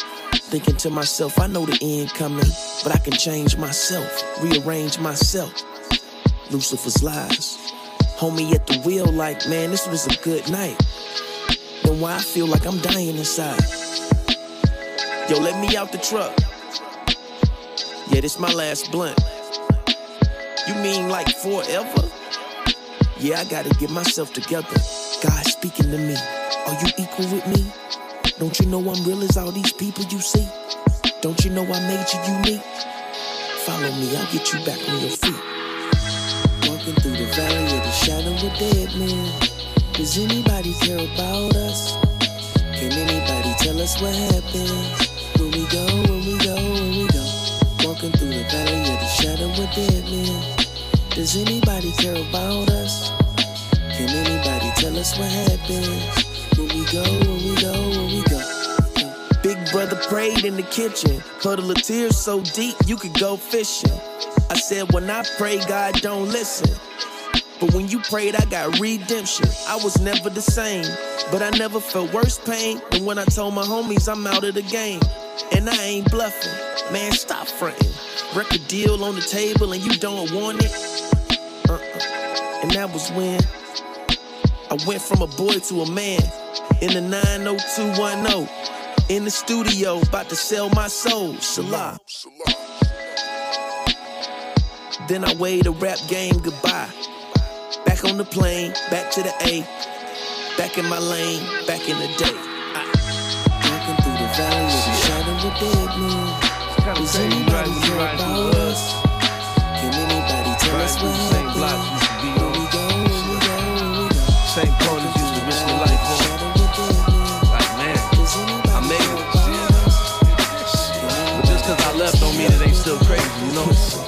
Thinking to myself, I know the end coming, but I can change myself, rearrange myself. Lucifer's lies. Homie at the wheel, like, man, this was a good night. Then why I feel like I'm dying inside. Yo, let me out the truck. Yeah, this my last blunt. You mean like forever? Yeah, I gotta get myself together. God speaking to me. Are you equal with me? Don't you know I'm real as all these people you see? Don't you know I made you unique? Follow me, I'll get you back on your feet. Walking through the valley of the shadow of dead men. Does anybody care about us? Can anybody tell us what happens? When we go, when we go, when we go. Walking through the valley of the shadow of dead men. Does anybody care about us? Can anybody tell us what happens? When we go, when we go, when we go. Big brother prayed in the kitchen. Puddle of tears so deep you could go fishing. I said, when I pray, God don't listen. But when you prayed, I got redemption. I was never the same, but I never felt worse pain than when I told my homies I'm out of the game. And I ain't bluffing. Man, stop fronting. Record deal on the table and you don't want it. Uh-uh. And that was when I went from a boy to a man in the 90210. In the studio, about to sell my soul. Salah. Then I waved the rap game goodbye. Back on the plane, back to the A. Back in my lane, back in the day. Walking through the valley of the shadow of dead men. Does anybody care about us? Can anybody tell us what happened? When we go, we go, we go. Same corners used to risk their life on. Like, man, I made it. But just cause I left don't mean it ain't still crazy, you know?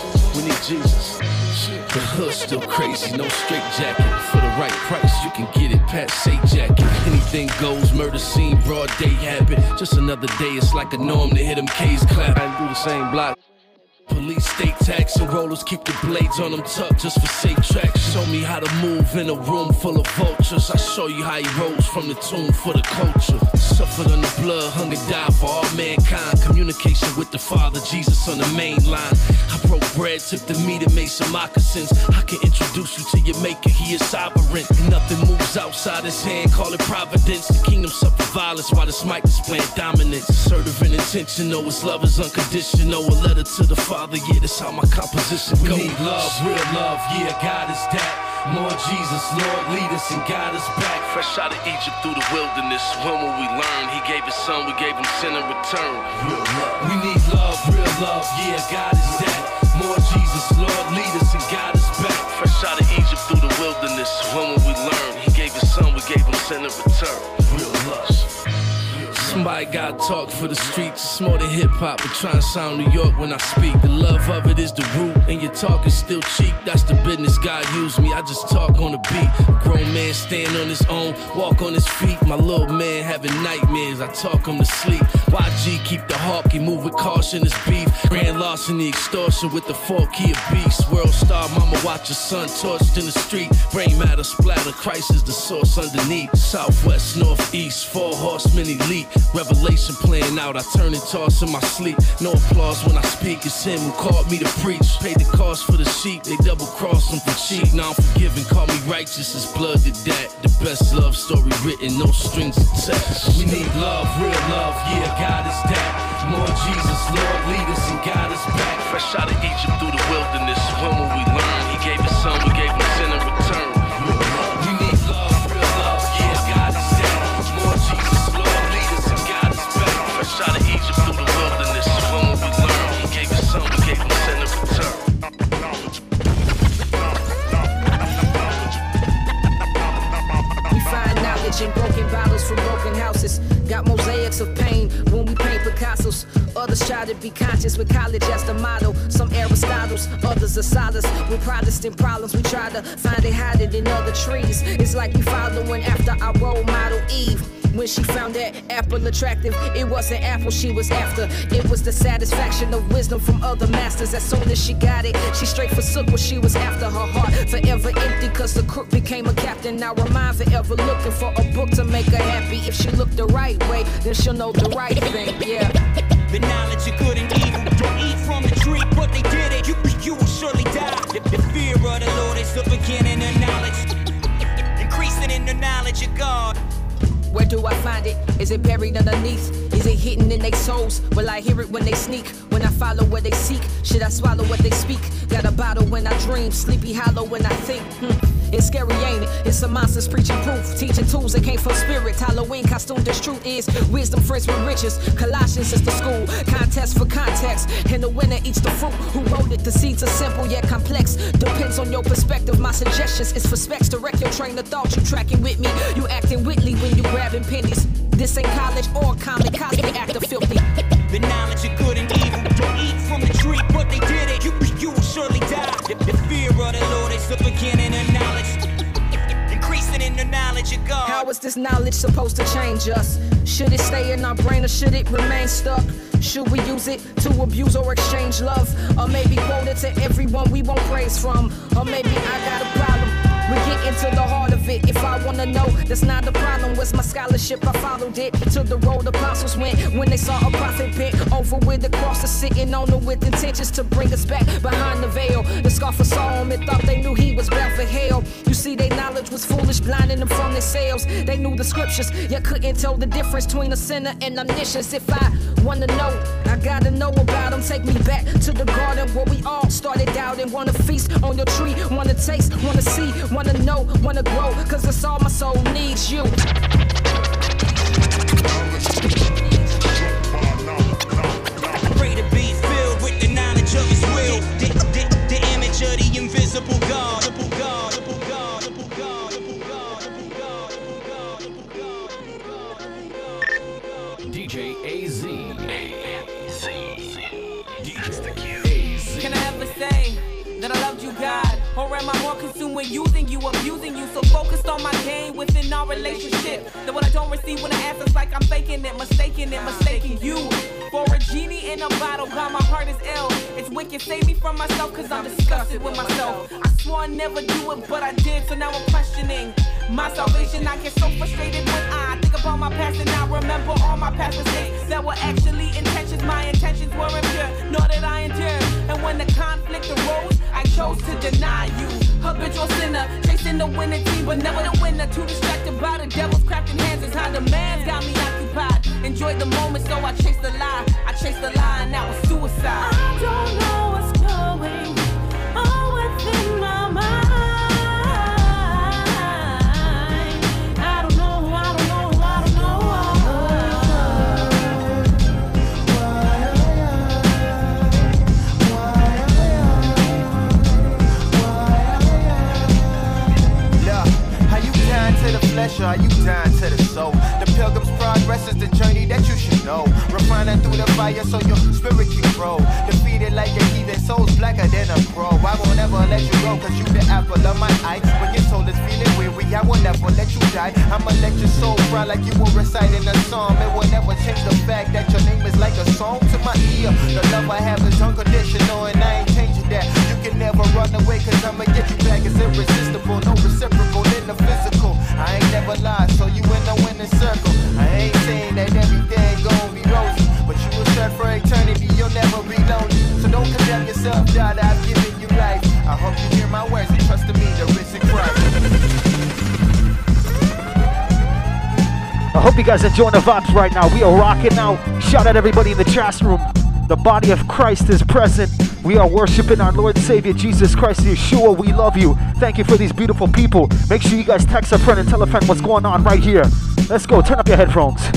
Jesus. The hood's still crazy, no straight jacket. For the right price, you can get it past say jacket. Anything goes, murder scene, broad day habit. Just another day, it's like a norm to hit them K's clap. I do the same block. Police state tax and rollers keep the blades on them tucked just for safe tracks. Show me how to move in a room full of vultures. I show you how he rose from the tomb for the culture. Suffered under blood, hunger, died for all mankind. Communication with the Father, Jesus on the main line. I broke bread, took the meat and made some moccasins. I can introduce you to your maker, he is sovereign. Nothing moves outside his hand, call it providence. The kingdom suffer violence while this mic displaying dominance. Assertive and intentional, his love is unconditional. A letter to the Father, yeah, that's how my composition go. We need love, real love, yeah, God is that. Lord Jesus, Lord, lead us and guide us back. Fresh out of Egypt through the wilderness. When will we learn? He gave his son, we gave him sin in return. Real love. We need love, real love, yeah, God is that. More Jesus, Lord, lead us and guide us back. Fresh out of Egypt through the wilderness. When will we learn? He gave his son, we gave him sin in return. Somebody gotta talk for the streets. It's more than hip hop, but try to sound New York when I speak. The love of it is the root, and your talk is still cheap. That's the business God used me. I just talk on the beat. Grown man stand on his own, walk on his feet. My little man having nightmares. I talk him to sleep. YG keep the hawk, he move with caution. It's beef. Grand loss in the extortion with the four key of beast. World star, mama watch your son torched in the street. Brain matter splatter, crisis the source underneath. Southwest, northeast, four horsemen elite. Revelation playing out, I turn and toss in my sleep. No applause when I speak, it's him who called me to preach. Paid the cost for the sheep, they double cross him for cheap. Now I'm forgiven, call me righteous as blood to that. The best love story written, no strings attached. We need love, real love, yeah, God is that. More Jesus, Lord, lead us and guide us back. Fresh out of Egypt through the wilderness, when will we learn? He gave his son, we gave Picasso's. Others try to be conscious with college as the motto. Some Aristotles, others are solace. With Protestant problems, we try to find it hiding in other trees. It's like we following after our role model Eve. When she found that apple attractive, it wasn't apple she was after. It was the satisfaction of wisdom from other masters. As soon as she got it, she straight forsook what she was after. Her heart forever empty, cause the crook became a captain. Now her mind forever looking for a book to make her happy. If she looked the right way, then she'll know the right thing. Yeah. The knowledge of good and evil. Don't eat from the tree, but they did it. You, you will surely die. The, the fear of the Lord is the beginning of knowledge. Increasing in the knowledge of God. Where do I find it? Is it buried underneath? Is it hidden in their souls? Will I hear it when they sneak? When I follow what they seek? Should I swallow what they speak? Got a bottle when I dream, sleepy hollow when I think. Hmm. It's scary, ain't it? It's some monsters preaching proof, teaching tools that came from spirit. Halloween costume, this truth is wisdom, friends with riches. Colossians is the school, contest for context. And the winner eats the fruit. Who wrote it? The seeds are simple yet complex. Depends on your perspective. My suggestions is for specs. Direct your train of thought. You tracking with me. You acting Whitley when you grabbing pennies. This ain't college or comic. Cosby actor filthy. The knowledge of good and evil. Don't eat from the tree, but they did it. You, you will surely die. Fear of the Lord is the beginning of knowledge. Increasing in the knowledge of God. How is this knowledge supposed to change us? Should it stay in our brain or should it remain stuck? Should we use it to abuse or exchange love? Or maybe quote it to everyone we want praise from? Or maybe I got a problem. We get into the heart of it. If I wanna know, that's not the problem. Where's my scholarship? I followed it to the road apostles went when they saw a prophet bent over with the cross sitting on them with intentions to bring us back behind the veil. The scoffer saw him and thought they knew he was bound for hell. You see, their knowledge was foolish, blinding them from sails. They knew the scriptures, yet couldn't tell the difference between a sinner and omniscience. If I wanna know, I gotta know about them. Take me back to the garden where we all started out and wanna feast on your tree, wanna taste, wanna see, wanna know, wanna grow, cause that's all my soul needs you. Pray to be filled with the knowledge of His will. The, image of the invisible God. Or am I more consumed with using you, abusing you? So focused on my gain within our relationship that what I don't receive when I ask, it's like I'm faking it, mistaking it, mistaking you for a genie in a bottle. God, my heart is ill. It's wicked. Save me from myself, cause I'm disgusted with myself. I swore I'd never do it, but I did, so now I'm questioning my salvation. I get so frustrated when I think about my past and I remember all my past mistakes that were actually intentions. My intentions weren't pure, nor did I endure. And when the conflict arose, I chose to deny you. Habitual sinner, chasing the winning team, but never the winner. Too distracted by the devil's crafting hands is how the man's got me occupied. Enjoyed the moment, so I chased the lie. I chased the lie, and that was suicide. I don't know guys enjoying the vibes right now. We are rocking now. Shout out everybody in the chat room. The body of Christ is present. We are worshiping our Lord and Savior Jesus Christ, Yeshua. We love you. Thank you for these beautiful people. Make sure you guys text a friend and tell a friend what's going on right here. Let's go. Turn up your headphones.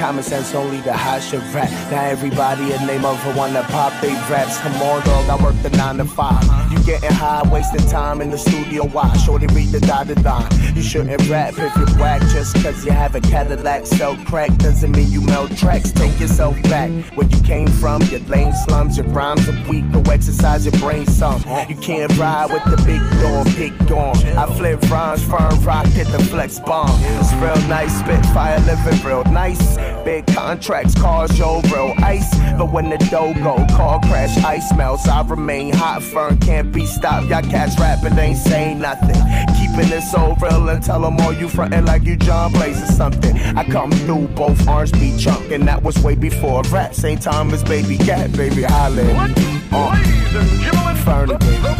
Common sense only the hot should rap. Now everybody in name of a wanna pop they raps. Come on, dog, I work the nine to five. You getting high, wasting time in the studio. Why? Shorty read the dotted line. You shouldn't rap if you're whack. Just cause you have a Cadillac, sell crack doesn't mean you melt tracks. Take yourself back where you came from. Your lame slums, your rhymes are weak. Go exercise your brain some. You can't ride with the big dog, big dog. I flip rhymes, firm rock, hit the flex bomb. It's real nice, spit fire, living real nice big contracts, cars, yo, real ice. But when the dough go, car crash, ice melts. I remain hot, firm, can't be stopped. Y'all cats rapping, ain't saying nothing. Keeping it so real and tell them all you frontin' like you John Blaze or something. I come through, both arms be chunkin'. That was way before rap. St. Thomas, baby cat, baby holla. Uh, Ladies and gentlemen, Fernie.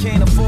can't afford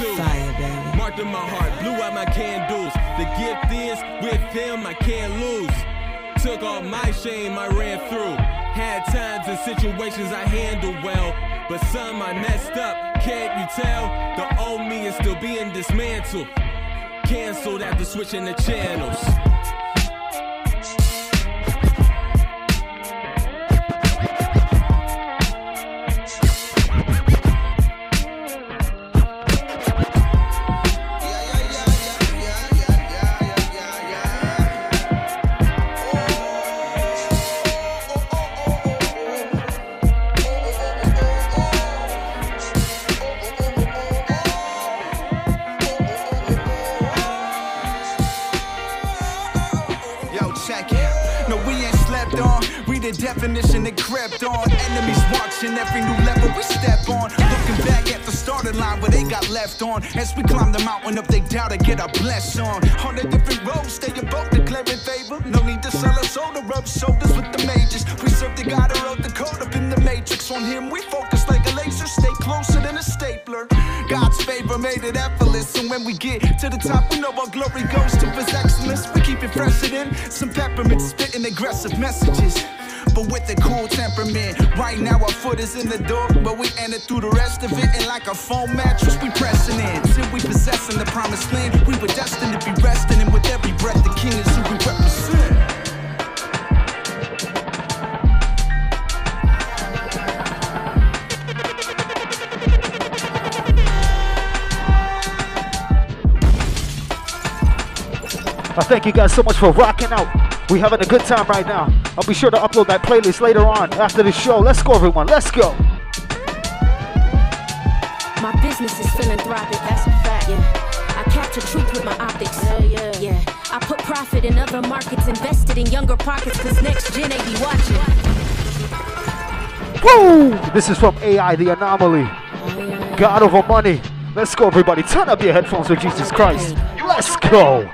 too. Fire, baby. Marked in my heart, blew out my candles. The gift is, with him, I can't lose. Took all my shame I ran through. Had times and situations I handled well. But some I messed up, can't you tell? The old me is still being dismantled. Cancelled after switching the channels. The definition that crept on. Enemies watching every new level we step on. Looking back at the starting line where they got left on. As we climb the mountain up, they doubt to get our bless on. On the different roads, stay above declaring favor. No need to sell our soul to rub shoulders with the majors. We serve the God who wrote the code up in the matrix. On him, we focus like a laser. Stay closer than a stapler. God's favor made it effortless. And when we get to the top, we know our glory goes to his excellence. We keep it fresher than some peppermint, spitting aggressive messages. But with a cool temperament. Right now, our foot is in the door, but we enter through the rest of it. And like a foam mattress, we pressing in. Till we possessing the promised land, we were destined to be resting. And with every breath, the king is who we represent. I thank you guys so much for rocking out. We having a good time right now. I'll be sure to upload that playlist later on after the show. Let's go, everyone. Let's go. My business is philanthropic, that's a fact. Yeah. I capture truth with my optics. Yeah, yeah. Yeah. I put profit in other markets, invested in younger pockets, cause next gen they be watching. Woo! This is from AI, the anomaly. God over money. Let's go, everybody. Turn up your headphones for Jesus Christ. Let's go.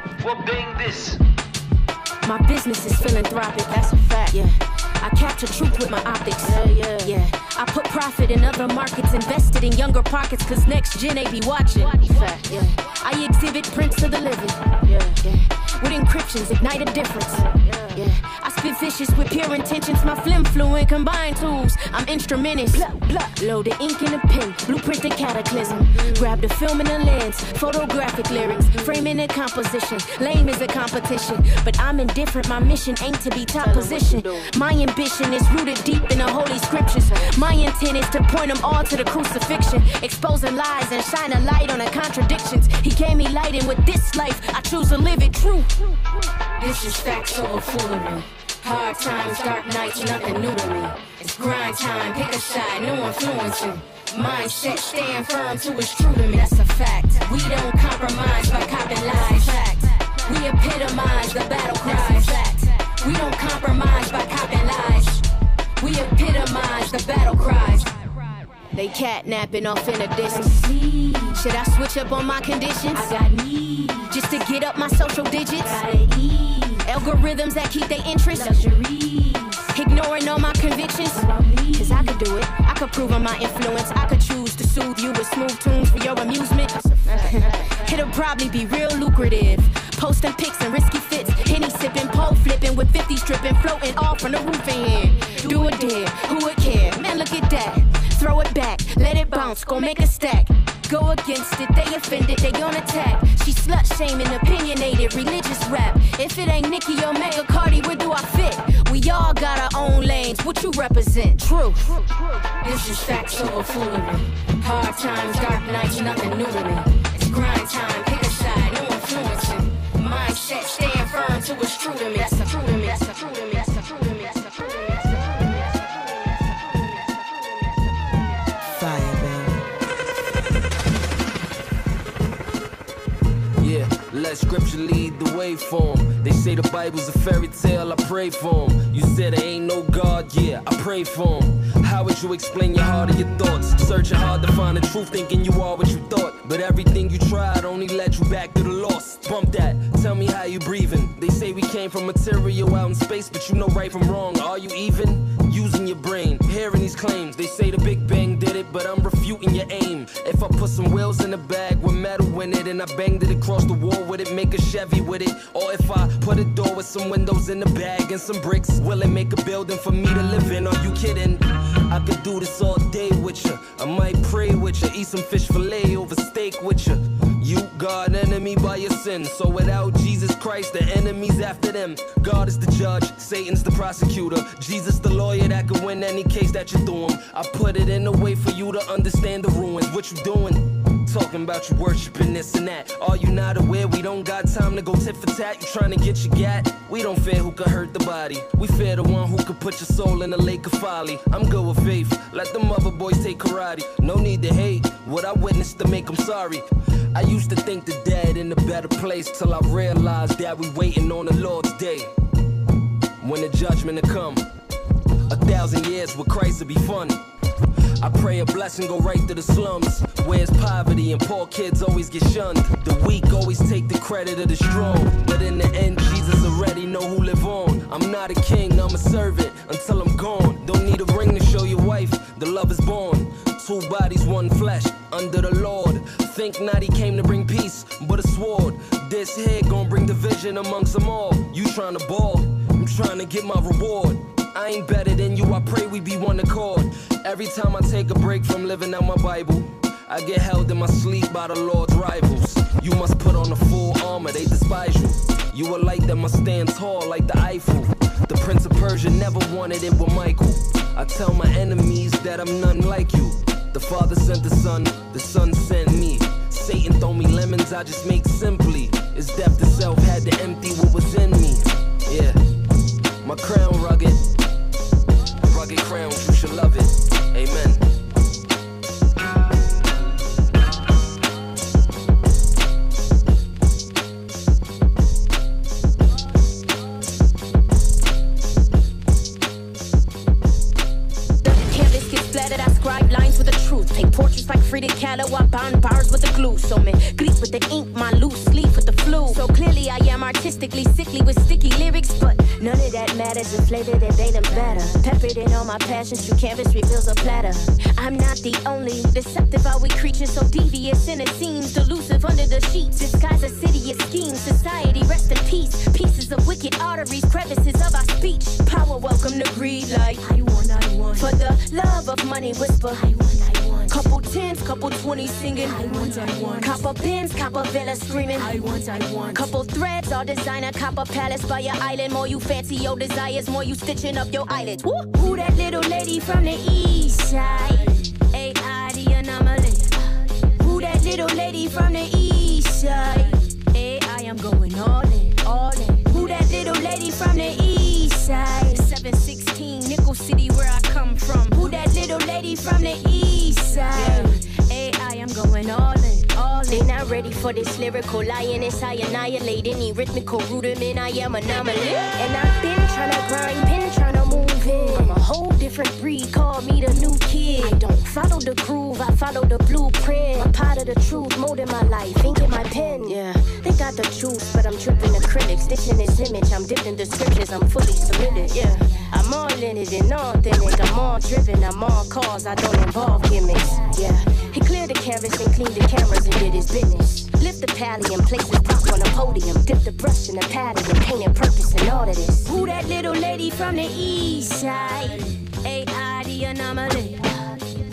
My business is philanthropic, that's a fact. Yeah. I capture truth with my optics. Yeah, yeah. Yeah. I put profit in other markets, invested in younger pockets, cause next gen they be watching. Fact, yeah. I exhibit prints of the living. Yeah, yeah. With encryptions, ignite a difference. Yeah. I spit vicious with pure intentions, my flim fluent combined tools. I'm instrumentist. Load the ink in a pen, blueprint the cataclysm. Grab the film and the lens, photographic lyrics, framing a composition. Lame is a competition, but I'm indifferent. My mission ain't to be top position. My ambition is rooted deep in the holy scriptures. My intent is to point them all to the crucifixion, exposing lies and shine a light on the contradictions. He gave me light, and with this life, I choose to live it true. This is facts over foolery. Hard times, dark nights, nothing new to me. It's grind time, pick a side, no influencing. Mindset stand firm to it's true to me. That's a fact. We don't compromise by copping lies. Fact. We epitomize the battle cry. Fact. We don't compromise by copping lies. We epitomize the battle cries. They catnapping off in a distance. Should I switch up on my conditions? I got needs. Just to get up my social digits. Algorithms that keep their interest. Ignoring all my convictions. Cause I could do it. I could prove on my influence. I could choose to soothe you with smooth tunes for your amusement. It'll probably be real lucrative. Posting pics and risky fits. Henny sipping, pole flipping with 50 stripping, floating off from the roof in here. Do it dare, who would care? Man, look at that. Throw it back, let it bounce, go make a stack. Go against it, they offended, they on attack. She slut shaming, opinionated, religious rap. If it ain't Nicki or Mega Cardi, where do I fit? We all got our own lanes, what you represent? Truth. This is facts over foolery. Hard times, dark nights, nothing new to me. It's grind time, pick a side, no influencing. Mindset, stand firm to a true to me. Scripture lead the way for 'em. They say the Bible's a fairy tale, I pray for 'em. You said there ain't no God, yeah, I pray for 'em. How would you explain your heart and your thoughts? Searching hard to find the truth, thinking you are what you thought. But everything you tried only led you back to the lost. Bump that, tell me how you breathing. They say we came from material out in space, but you know right from wrong. Are you even? Using your brain, hearing these claims. They say the Big Bang did it, but I'm refuting your aim. If I put some wheels in a bag with metal in it and I banged it across the wall with it, make a Chevy with it. Or if I put a door with some windows in the bag and some bricks, will it make a building for me to live in? Are you kidding? I could do this all day with you. I might pray with you, eat some fish fillet over steak with you. You, God, enemy by your sin. So without Jesus Christ, the enemy's after them. God is the judge, Satan's the prosecutor. Jesus the lawyer that could win any case that you threw him. I put it in a way for you to understand the ruins. What you doing? Talking about you worshiping this and that. Are you not aware we don't got time to go tit for tat? You trying to get your gat? We don't fear who could hurt the body. We fear the one who could put your soul in a lake of folly. I'm good with faith. Let the mother boys take karate. No need to hate what I witnessed to make them sorry. I used to think the dead in a better place till I realized that we waiting on the Lord's day. When the judgment will come. A thousand years with Christ will be fun. I pray a blessing go right to the slums. Where's poverty and poor kids always get shunned. The weak always take the credit of the strong. But in the end, Jesus already know who live on. I'm not a king, I'm a servant until I'm gone. Don't need a ring to show your wife, the love is born. Two bodies, one flesh, under the Lord. Think not he came to bring peace, but a sword. This here gon' bring division amongst them all. You tryna ball, I'm trying to get my reward. I ain't better than you, I pray we be one accord. Every time I take a break from living out my Bible, I get held in my sleep by the Lord's rivals. You must put on the full armor, they despise you. You a light that must stand tall like the Eiffel. The Prince of Persia never wanted it with Michael. I tell my enemies that I'm nothing like you. The Father sent the Son, the Son sent me. Satan throw me lemons, I just make simply. It's death to self had to empty what was in me. Yeah, my crown rugged, crown, you should love it. Amen. Portraits like Frida Kahlo, I bind bars with the glue. So me grease with the ink, my loose leaf with the flu. So clearly I am artistically sickly with sticky lyrics, but none of that matters. The flavor that they them better. Peppered in all my passions, true canvas reveals a platter. I'm not the only deceptive, are we creatures so devious and it seems delusive under the sheets. Disguise a city of schemes, society rest in peace. Pieces of wicked arteries, crevices of our speech. Power welcome to greed like I want, I want. For the love of money, whisper I want, I. Couple tens, couple twenties singing I want, I want. Copper pins, copper villa screaming I want, I want. Couple threads, all designer, copper palace by your island. More you fancy your desires, more you stitching up your eyelids. Woo! Who that little lady from the east side? AI the anomaly. Who that little lady from the east side? AI, I'm going all in, all in. Who that little lady from the east side? 716 Nickel City, where I come from. Who that little lady from the east side. AI, I'm going all in. They not ready for this lyrical lioness. I annihilate any rhythmical rudiment. I am anomaly. And I've been trying to grind, been trying to move in. I'm a whole different breed. Call me the new kid. I don't follow the groove, I follow the blueprint. Part of the truth, molding my life, ink in my pen. Yeah, they got the truth, but I'm tripping the critics Ditching this image, I'm dipping the scriptures. I'm fully submitted. Yeah. I'm all in it and authentic. I'm all driven, I'm all cause, I don't involve gimmicks. Yeah, he cleared the canvas and cleaned the cameras and did his business. Lift the pally and place his rock on a podium. Dip the brush in the pattern and painted purpose and all of this. Who that little lady from the east side? AI the anomaly.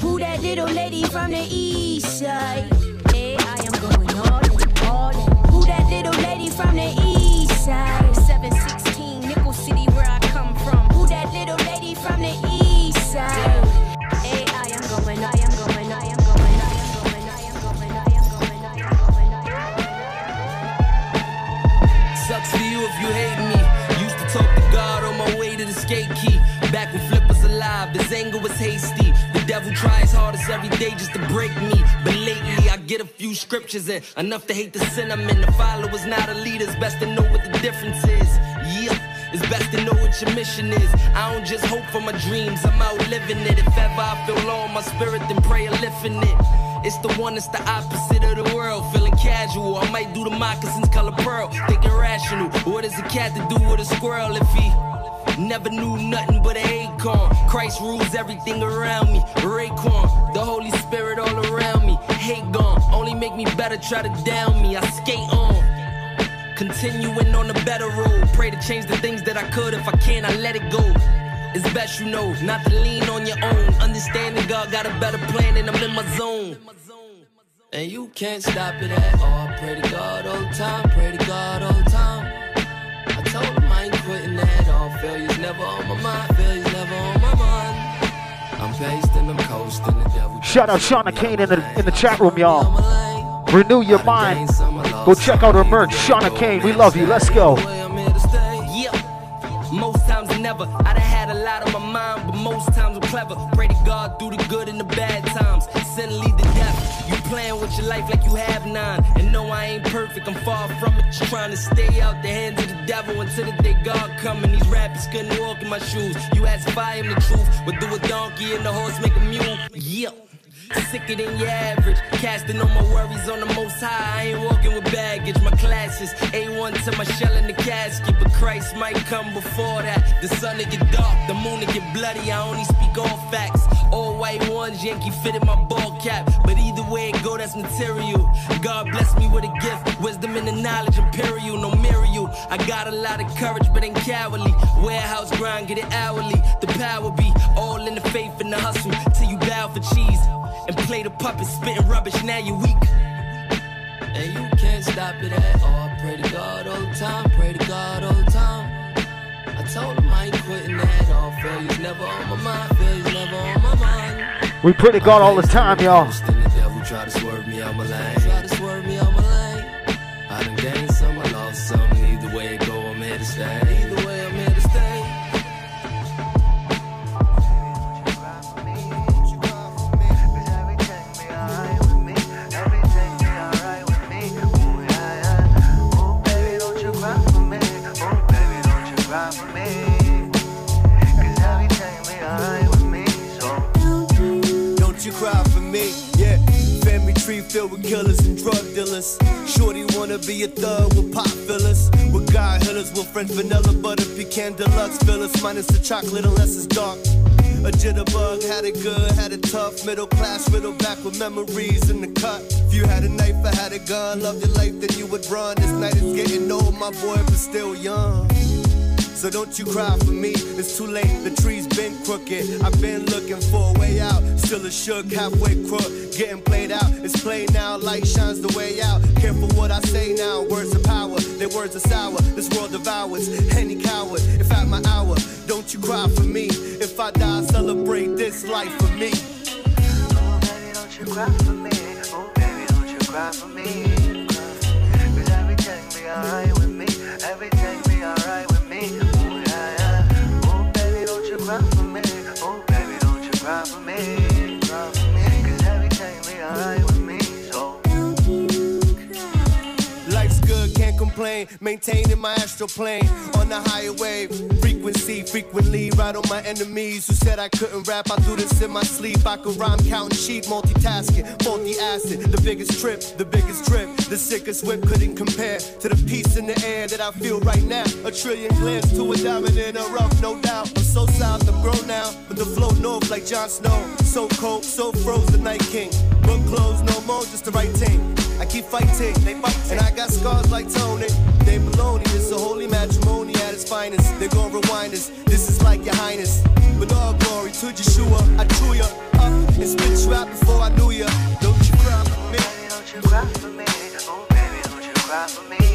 Who that little lady from the east side? AI I'm going all in, all in. Who that little lady from the east side? From the east side? AI am going, I am going, I am going, I am going, I am going, I am going, I am going, I am going. Sucks for you if you hate me. Used to talk to God on my way to the skate key. Back when Flip was alive, his anger was hasty. The devil tries hardest every day just to break me. But lately, I get a few scriptures in, enough to hate the sin I'm in. The follower's not a leader's best to know what the difference is. It's best to know what your mission is. I don't just hope for my dreams, I'm out living it. If ever I feel low in my spirit, then pray a lifting it. It's the one that's the opposite of the world. Feeling casual, I might do the moccasins color pearl. Thinking rational. What does a cat to do with a squirrel if he never knew nothing but an acorn? Christ rules everything around me. Raekwon, the Holy Spirit all around me. Hate gone, only make me better. Try to down me. I skate on. Continuing on the better road. Pray to change the things that I could. If I can, I let it go. It's best you know not to lean on your own. Understanding God got a better plan and I'm in my zone. And you can't stop it at all. Pray to God all the time. Pray to God all the time. I told him I ain't quitting at all. Failure's never on my mind. Failure's never on my mind. I'm pasting, I'm coasting. The devil. Shout out Shauna Kane in the in the chat room, y'all. Renew your mind. Go check out her merch. Shauna Kane, we love you. Let's go. Most times never, I done had a lot on my mind, but most times I'm clever. Pray to God through the good and the bad times. Sin lead to death. You playing with your life like you have none. And no, I ain't perfect, I'm far from it. Just trying to stay out the hands of the devil until the day God come. And these rappers couldn't walk in my shoes. You ask if I am the truth, but do a donkey and the horse make a mule. Yeah. Sicker than your average. Casting all my worries on the most high. I ain't walking with baggage. My classes A1 to my shell in the casket. But Christ might come before that. The sun to get dark, the moon to get bloody. I only speak all facts. All white ones, Yankee fitted my ball cap. But either way it go, that's material. God bless me with a gift. Wisdom and the knowledge, imperial, no Muriel. I got a lot of courage, but ain't cowardly. Warehouse grind, get it hourly. The power be all in the faith and the hustle. Till you bow for cheese and play the puppet, spitting rubbish. Now you're weak, and you can't stop it at all. Pray to God all the time, pray to God all the time. I told him I ain't quitting at all. Failure's never on my mind, failure's never on my mind. We pray to God all the time, y'all. Filled with killers and drug dealers. Shorty wanna be a thug with pop fillers. With God healers, with French vanilla butter pecan deluxe fillers. Minus the chocolate unless it's dark. A jitterbug, had it good, had it tough. Middle class, riddle back with memories in the cut. If you had a knife, I had a gun. Loved your life, then you would run. This night is getting old, my boy, but still young. So don't you cry for me, it's too late, the tree's been crooked. I've been looking for a way out, still a shook, halfway crook, getting played out. It's played now, light shines the way out. Careful what I say now, words of power, their words are sour. This world devours any coward. If at my hour, don't you cry for me. If I die, celebrate this life for me. Oh, baby, don't you cry for me. Oh, baby, don't you cry for me. Cause everything be maintaining my astral plane on the higher wave. Frequency, frequently ride on my enemies who said I couldn't rap. I do this in my sleep. I could rhyme, counting sheep, multitasking, faulty acid. The biggest trip, the biggest drip, the sickest whip couldn't compare to the peace in the air that I feel right now. A trillion glance to a diamond in a rough, no doubt. I'm so south, I'm grown now, but the flow north like Jon Snow. So cold, so frozen, Night King. Book closed, no more, just the right team. I keep fighting, they fight, and I got scars like Tony. They this a holy matrimony at its finest. They gon' rewind us, this is like your highness. With all glory to Yeshua, I drew ya up and spit you out before I knew ya. Don't you cry for me, don't you cry for me, oh baby, don't you cry for me.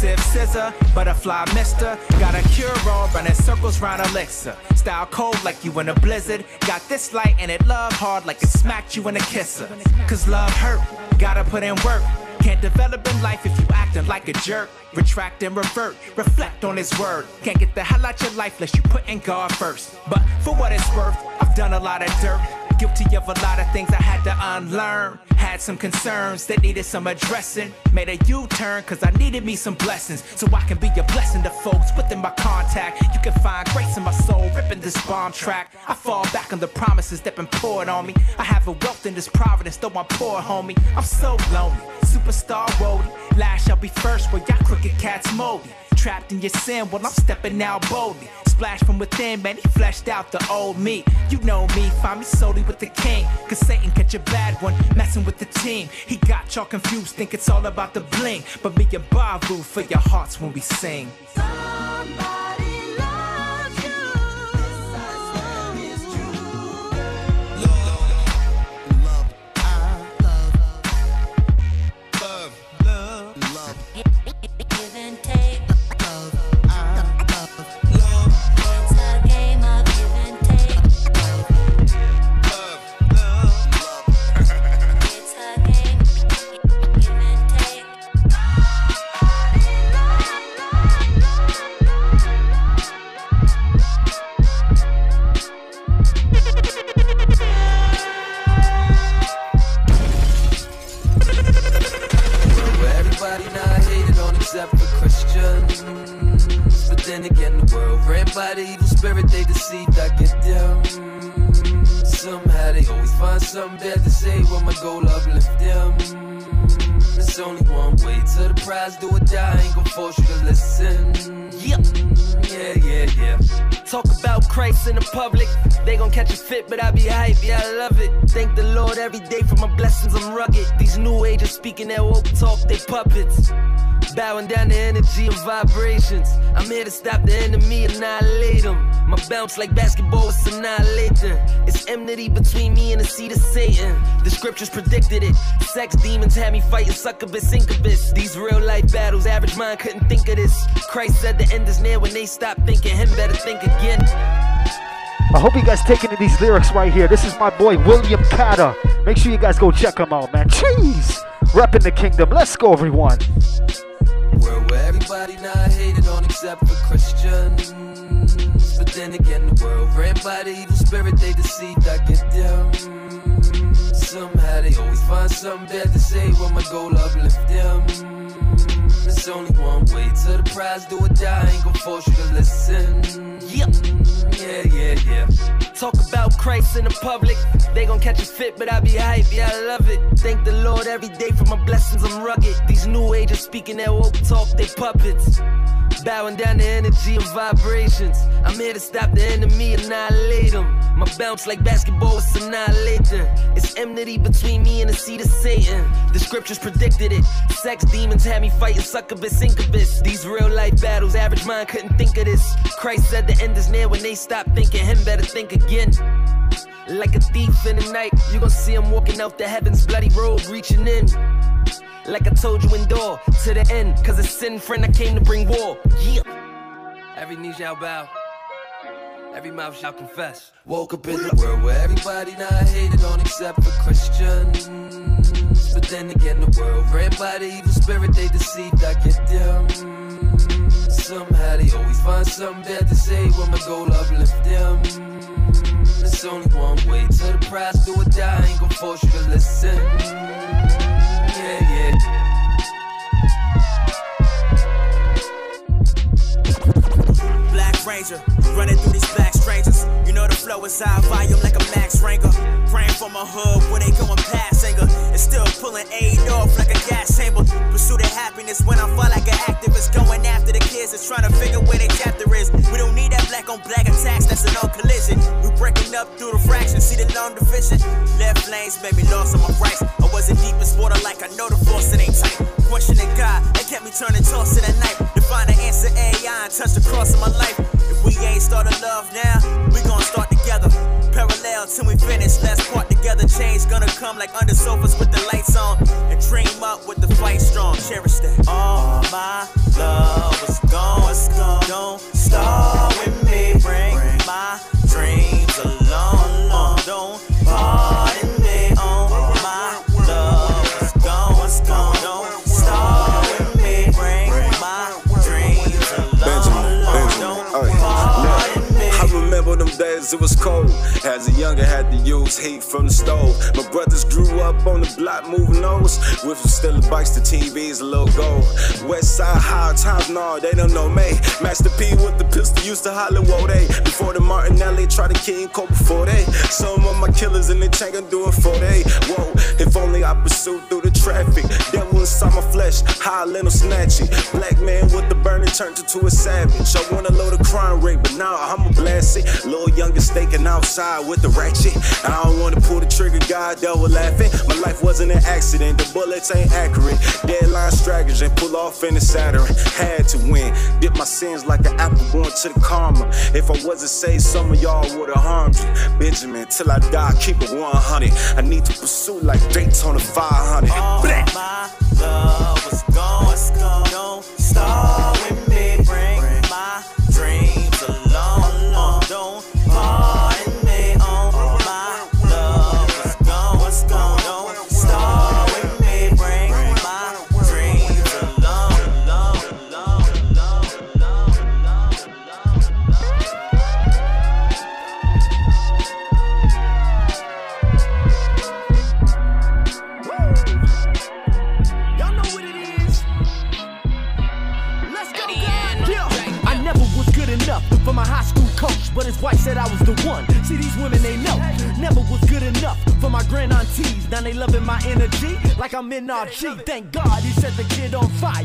Civ Scissor, butterfly mister. Got a cure all running circles round Alexa. Style cold like you in a blizzard. Got this light and it love hard like it smacked you in a kisser. Cause love hurt, gotta put in work. Can't develop in life if you acting like a jerk. Retract and revert, reflect on his word. Can't get the hell out your life unless you put in God first. But for what it's worth, I've done a lot of dirt. Guilty of a lot of things I had to unlearn. Had some concerns that needed some addressing. Made a U turn cause I needed me some blessings. So I can be a blessing to folks within my contact. You can find grace in my soul, ripping this bomb track. I fall back on the promises that been poured on me. I have a wealth in this providence, though I'm poor, homie. I'm so lonely. Superstar roadie. Last shall be first, where y'all crooked cats moldy. Trapped in your sin while I'm stepping out boldly. Splash from within, man, he fleshed out the old me. You know me, find me solely with the king. Cause Satan catch a bad one, messing with the team. He got y'all confused, think it's all about the bling. But me and Bavu for your hearts when we sing. Give by the evil spirit, they deceived, I get them. Somehow they always find something bad to say when my goal uplift them. There's only one way to the prize, do or die, I ain't gon' force you to listen. Yep. Yeah, yeah, yeah. Talk about Christ in the public. They gon' catch a fit, but I be hype, yeah, I love it. Thank the Lord every day for my blessings, I'm rugged. These new agers speaking that woke talk, they puppets. Bowing down the energy and vibrations. I'm here to stop the enemy, annihilate them. My bounce like basketball is annihilating. It's enmity between me and the seed of Satan. The scriptures predicted it. Sex demons had me fighting succubus, incubus. These real life battles, average mind couldn't think of this. Christ said the end is near when they stop thinking, him better think again. I hope you guys taking in these lyrics right here. This is my boy William Carter. Make sure you guys go check him out, man. Jeez, repping the kingdom. Let's go, everyone. Everybody not hated on except for Christians. But then again, the world ran by the evil spirit, they deceived, I get them. Somehow they always find something bad to say when my goal uplift them. It's only one way to the prize, do or die, I ain't gon' force you to listen. Yep. Yeah, yeah, yeah. Talk about Christ in the public. They gon' catch a fit, but I be hype, yeah, I love it. Thank the Lord every day for my blessings, I'm rugged. These new agers speaking that woke talk, they puppets. Bowing down the energy and vibrations. I'm here to stop the enemy, annihilate them. My bounce like basketball is annihilating. It's enmity between me and the seed of Satan. The scriptures predicted it. Sex demons had me fighting succubus, incubus. These real life battles, average mind couldn't think of this. Christ said the end is near when they stop thinking, him better think again. Like a thief in the night, you gon' see him walking out the heavens, bloody road, reaching in. Like I told you, endure to the end. Cause a sin friend, I came to bring war. Yeah. Every knee shall bow, every mouth shall confess. Woke up in the world where everybody not hated on except for Christians. But then again, the world ran by the evil spirit they deceived. I get them. Somehow they always find something bad to say when my goal uplift them. It's only one way to the prize, do or die. I ain't gon' force you to listen. Yeah, yeah. Ranger, running through these black strangers. You know the flow is high volume like a Max Ranger. Praying for my hood where they going past anger. And still pulling aid off like a gas chamber. Pursuit of happiness when I fall like an activist. Going after the kids that's trying to figure where their chapter is. We don't need that black on black attacks, that's a no collision. We breaking up through the fractions, see the long division. Left lanes made me lost on my rights. I wasn't deep in water like I know the force, it ain't tight. Questioning God, that kept me turning toss in the night. To find the answer, AI and touch the cross of my life. If we ain't started love now, we gon' start together. Parallel till we finish, let's part together. Change gonna come like under sofas with the lights on. And dream up with the fight strong. Cherish that. All my love is gone. It's gone. Don't start with me. Bring my dreams along. Don't pardon days it was cold. As a younger, had to use heat from the stove. My brothers grew up on the block moving those. With some still bikes, the TVs, a little gold. West side high times, no, they don't know me. Master P with the pistol used to holler, whoa, they. Before the Martinelli, try to King Cole before they. Some of my killers in the tank are doing for they. Whoa, if only I pursued through the traffic. Devil inside my flesh, high little snatchy. Black man with the burning turned into a savage. I wanna load a crime rate, but now I'm a blast it. Younger staking outside with the ratchet. I don't wanna pull the trigger, God, devil laughing. My life wasn't an accident, the bullets ain't accurate. Deadline strategy and pull off in the Saturn. Had to win. Dip my sins like an apple going to the karma. If I wasn't saved, some of y'all would've harmed you. Benjamin, till I die, keep it 100. I need to pursue like Daytona 500. All my love was gone. Gone. Don't start Thank God he set the kid on fire.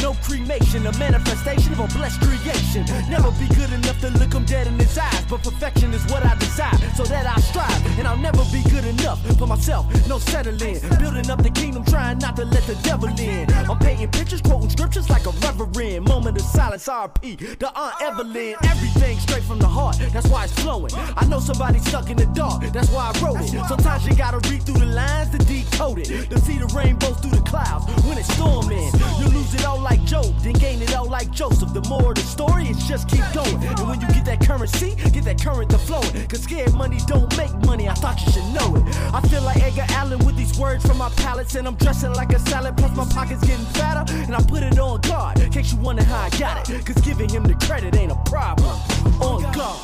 No cremation, a manifestation of a blessed creation. Never be good enough to look him dead in his eyes, but perfection is what I desire, so that I strive. And I'll never be good enough for myself, no settling. Building up the kingdom, trying not to let the devil in. I'm painting pictures, quoting scriptures like a reverend. Moment of silence, RP, the Aunt Evelyn. Everything straight from the heart, that's why it's flowing. I know somebody stuck in the dark, that's why I wrote it. Sometimes you gotta read through the lines to decode it. To see the rainbows through the clouds when it's storming. You lose it all like Job, then gain it all like Joseph. The more the story is just keep going. And when you get that currency, get that current to flowing. Cause scared money don't make money, I thought you should know it. I feel like Edgar Allan with these words from my palates, and I'm dressing like a salad, plus my pockets getting fatter. And I put it on guard, in case you wonder how I got it. Cause giving him the credit ain't a problem. On oh God.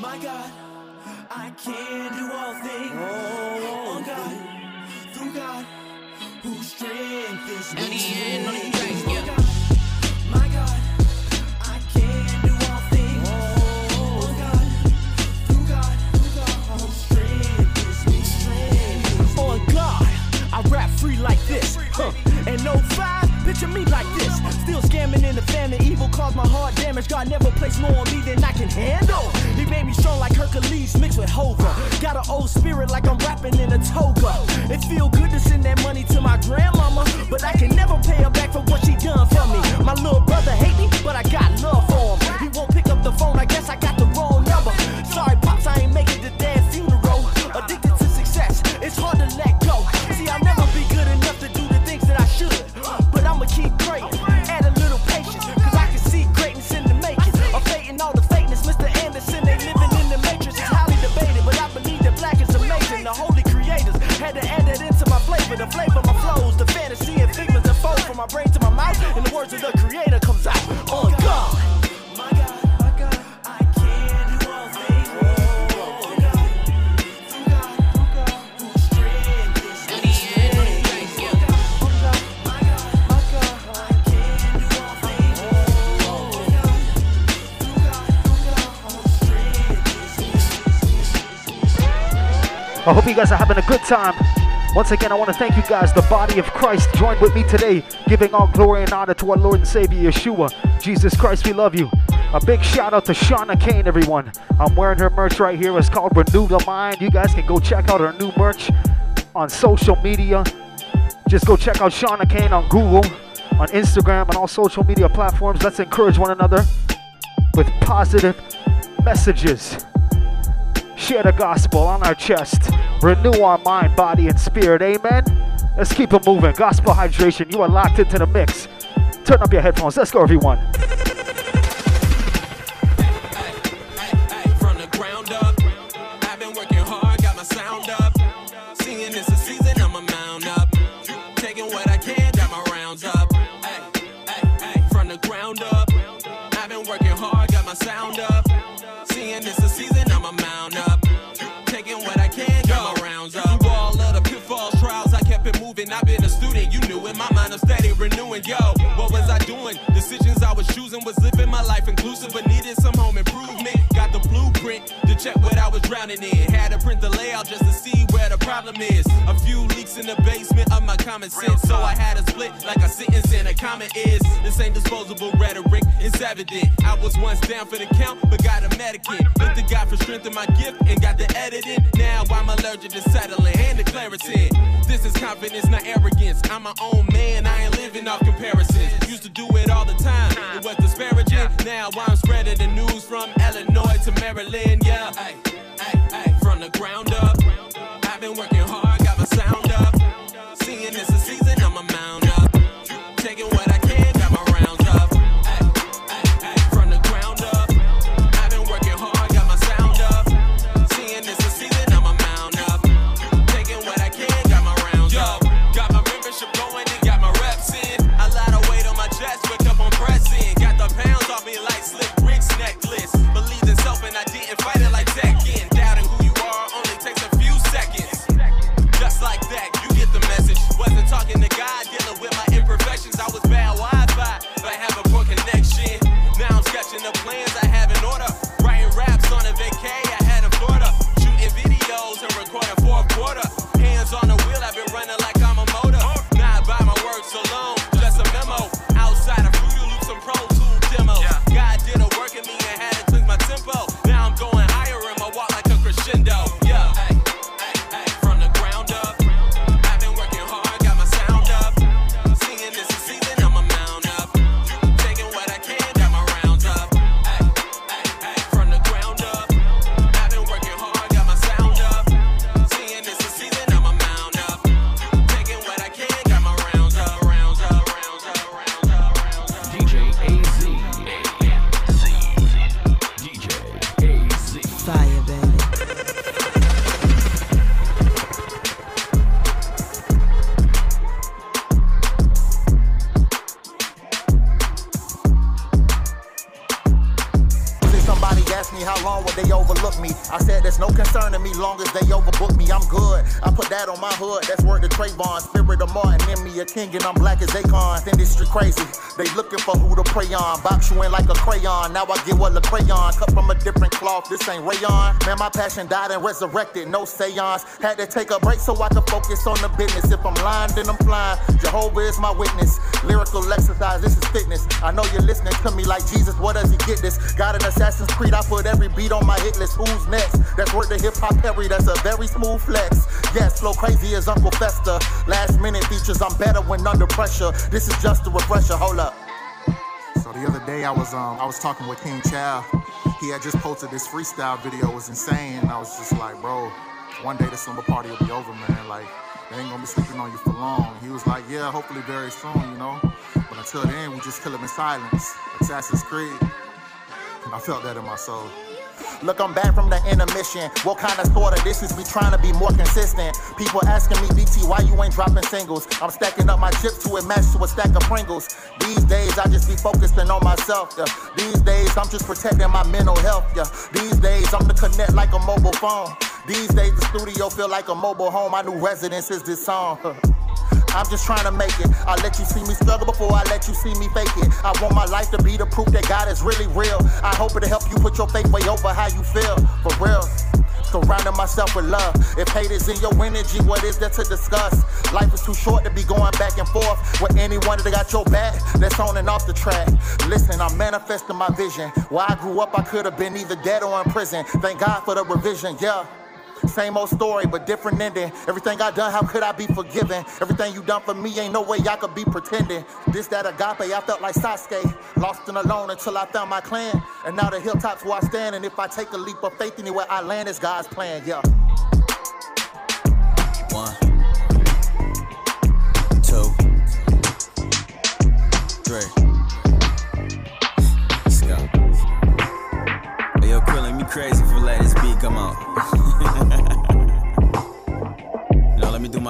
My God, I can do all things. Oh. On God, through God, who strengthens me. On God, my like this. Huh. And no five, picture me like this. Still scamming in the famine, evil caused my heart damage. God never placed more on me than I can handle. He made me strong like Hercules mixed with Hova. Got an old spirit like I'm rapping in a toga. It feel good to send that money to my grandmama, but I can never pay her back for what she done for me. My little brother hate me, but I got love for him. He won't pick up the phone, I guess I got the wrong number. Sorry, I hope you guys are having a good time. Once again, I want to thank you guys, the body of Christ. Join with me today, giving all glory and honor to our Lord and Savior, Yeshua. Jesus Christ, we love you. A big shout out to Shauna Kane, everyone. I'm wearing her merch right here. It's called Renew the Mind. You guys can go check out her new merch on social media. Just go check out Shauna Kane on Google, on Instagram, and all social media platforms. Let's encourage one another with positive messages. Share the gospel on our chest. Renew our mind, body, and spirit. Amen. Let's keep it moving. Gospel hydration. You are locked into the mix. Turn up your headphones. Let's go, everyone. Was living my life inclusive, but needed some home improvement. Got the blueprint check what I was drowning in. Had to print the layout just to see where the problem is. A few leaks in the basement of my common sense, so I had to split like a sentence and a comment is. This ain't disposable rhetoric, it's evident. I was once down for the count, but got a medicate. Looked to God for strength in my gift and got the editing. Now I'm allergic to settling and the clarity. This is confidence, not arrogance. I'm my own man, I ain't living off comparisons. Used to do it all the time, it was disparaging. Now I'm spreading the news from Illinois to Maryland, yeah. Ay, ay, ay. From the ground up, I've been working hard, got my sound up. Seeing it's a season, I'ma mount up. Taking and I'm black as Akon. Industry crazy. They looking for who to prey on. Box you in like a crayon. Now I get what the crayon. Cut from a different cloth. This ain't rayon. Man, my passion died and resurrected. No seance. Had to take a break so I could focus on the business. If I'm lying, then I'm flying. Jehovah is my witness. Lyrical exercise. This is fitness. I know you're listening to me like Jesus. What does he get this? Got an Assassin's Creed. I put every beat on my hit list. Who's next? That's where the hip hop Perry. That's a very smooth flex. Yes, flow crazy as Uncle Fester. Last minute features. I'm better when under pressure. This is just a refresher. Hold up. So the other day I was um I was talking with King Chow. He had just posted this freestyle video. It was insane. And I was just like, bro, one day the slumber party will be over, man. Like they ain't gonna be sleeping on you for long. He was like, yeah, hopefully very soon, you know. But until then, we just kill him in silence. Assassin's Creed. And I felt that in my soul. Look, I'm back from the intermission. What kind of sort of this is we trying to be more consistent? People asking me, BT, why you ain't dropping singles? I'm stacking up my chips to it match to a stack of Pringles. These days, I just be focusing on myself. Yeah. These days, I'm just protecting my mental health. Yeah. These days, I'm the connect like a mobile phone. These days, the studio feel like a mobile home. My new residence is this song. I'm just trying to make it. I let you see me struggle before I let you see me fake it. I want my life to be the proof that God is really real. I hope it'll help you put your faith way over how you feel. For real. Surrounding myself with love. If hate is in your energy, what is there to discuss? Life is too short to be going back and forth with anyone that got your back. That's on and off the track. Listen, I'm manifesting my vision. Where I grew up, I could have been either dead or in prison. Thank God for the revision, yeah. Same old story, but different ending. Everything I done, how could I be forgiven? Everything you done for me, ain't no way I could be pretending. This, that agape, I felt like Sasuke. Lost and alone until I found my clan. And now the hilltops where I stand. And if I take a leap of faith anywhere I land, is God's plan, yeah. One,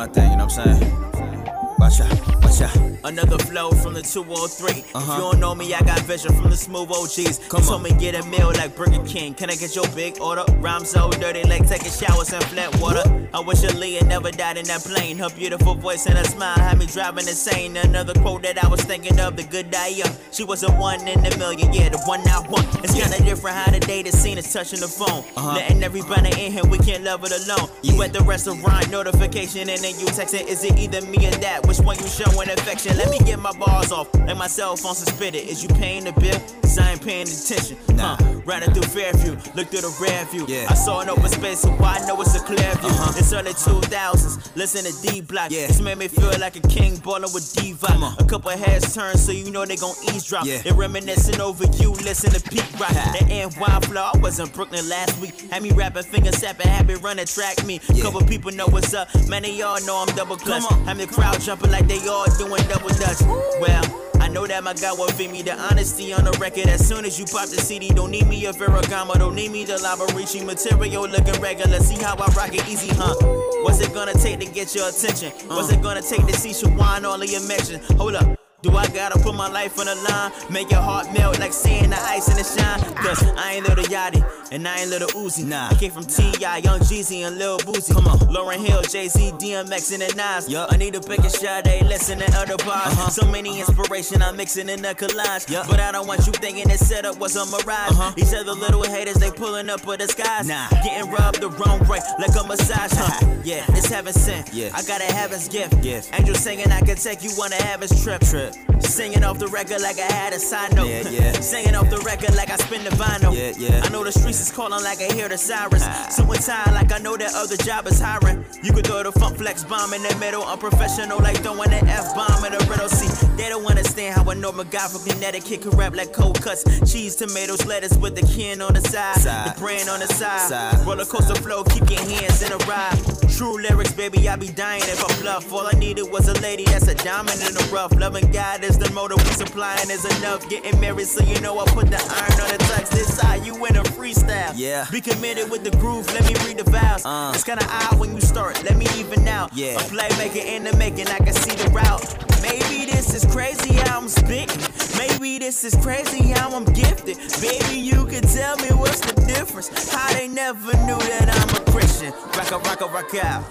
thing, you know what I'm saying? Watch out, watch out. Another flow from the 203. If Uh-huh. you don't know me, I got vision from the smooth OGs. Come you told on. me get a meal like Burger King. Can I get your big order? Rhyme so dirty like taking showers in flat water. I wish Aaliyah never died in that plane. Her beautiful voice and her smile had me driving insane. Another quote that I was thinking of, the good die young. She was a one in a million, yeah, the one I want. It's kinda different how the day the scene is touching the phone. Uh-huh. Letting everybody in here, we can't love it alone. You at the restaurant, notification, and then you texting, is it either me or that? Which one you showing affection? Let me get my bars off, like my cell phone suspended. Is you paying the bill? Cause I ain't paying attention. Nah. Riding through Fairview, look through the rear view. Yeah. I saw an open space, so I know it's a clear view. Uh-huh. It's early 2000s, listen to D Block. Yeah. It's made me feel like a king ballin' with Diva. A couple heads turn, so you know they gon' eavesdrop. Yeah. They reminiscing over you, listen to Pete Rock. The NY flow, I was in Brooklyn last week. Had me rapping, finger sapping, had me running track me. Couple people know what's up, man, they all know I'm double clutch. Had me crowd jumping like they all doing double dutch. Well, I know that my God will feed me the honesty on the record. As soon as you pop the CD, don't need me a Ferragamo, don't need me the lava reaching material looking regular. See how I rock it easy, huh? What's it gonna take to get your attention? What's it gonna take to see Shawan all of your mentions? Hold up. Do I gotta put my life on the line? Make your heart melt like seeing the ice in the shine? Cause I ain't little Yachty, and I ain't little Uzi. Nah. I came from T.I., Young Jeezy, and Lil Boosie. Come on. Lauryn Hill, Jay-Z, DMX, and the Nas. Yup. I need a pick a shot, they listen to other bars. Uh-huh. So many inspiration, I'm mixing in a collage. But I don't want you thinking this setup was a mirage. Uh-huh. These other little haters, they pulling up with the skies. Nah. Getting rubbed the wrong way, like a massage, huh? yeah, it's heaven sent. Yeah. I got a heaven's gift. Gift. Angel singing, I can take you on a heaven's trip. Trip. Singing off the record like I had a side note. Yeah, yeah. Singing off the record like I spin the vinyl. Yeah, yeah. I know the streets is calling like I hear the sirens. So in time, like I know that other job is hiring. You could throw the funk flex bomb in the middle. Unprofessional, like throwing an F bomb in a riddle. See, they don't understand how a normal guy from Connecticut can rap like cold cuts. Cheese, tomatoes, lettuce with the can on the side. Side. The brand on the side. Side. Roller coaster flow, keep your hands in a ride. True lyrics, baby, I be dying if I bluff. All I needed was a lady that's a diamond in the rough. Loving God is the motor we supplying is enough. Getting married, so you know I put the iron on the tux. This side, you in a freestyle. Yeah. Be committed with the groove, let me read the vows. Uh. It's kinda odd when you start, let me even out. Yeah. A playmaker in the making, I can see the route. Maybe this is crazy how I'm spitting. Maybe this is crazy how I'm gifted. Baby, you can tell me what's the difference. How they never knew that I'm a Christian. Rock a rock a rock out.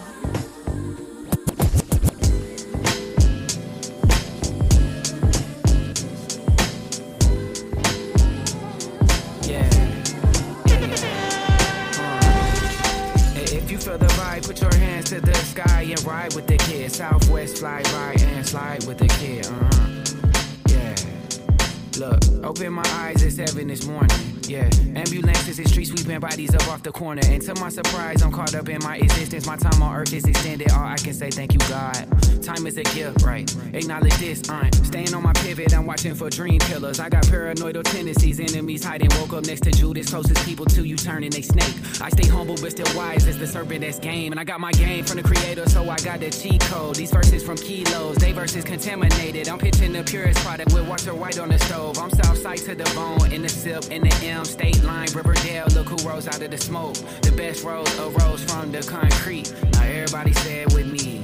The put your hands to the sky and ride with the kid. Southwest fly right and slide with the kid. Uh-huh. Yeah. Look, open my eyes at seven this morning. Yeah, ambulances and street sweeping bodies up off the corner. And to my surprise, I'm caught up in my existence. My time on earth is extended. All I can say, thank you, God. Time is a gift, right? Acknowledge this, I'm staying on my pivot. I'm watching for dream killers. I got paranoidal tendencies, enemies hiding. Woke up next to Judas, closest people to you turning they snake. I stay humble but still wise as the serpent that's game. And I got my game from the creator, so I got the cheat code. These verses from kilos, they verses contaminated. I'm pitching the purest product with water white on the stove. I'm south side to the bone, in the sip, in the M, state line, Riverdale. Look who rose out of the smoke. The best rose arose from the concrete. Now everybody say it with me,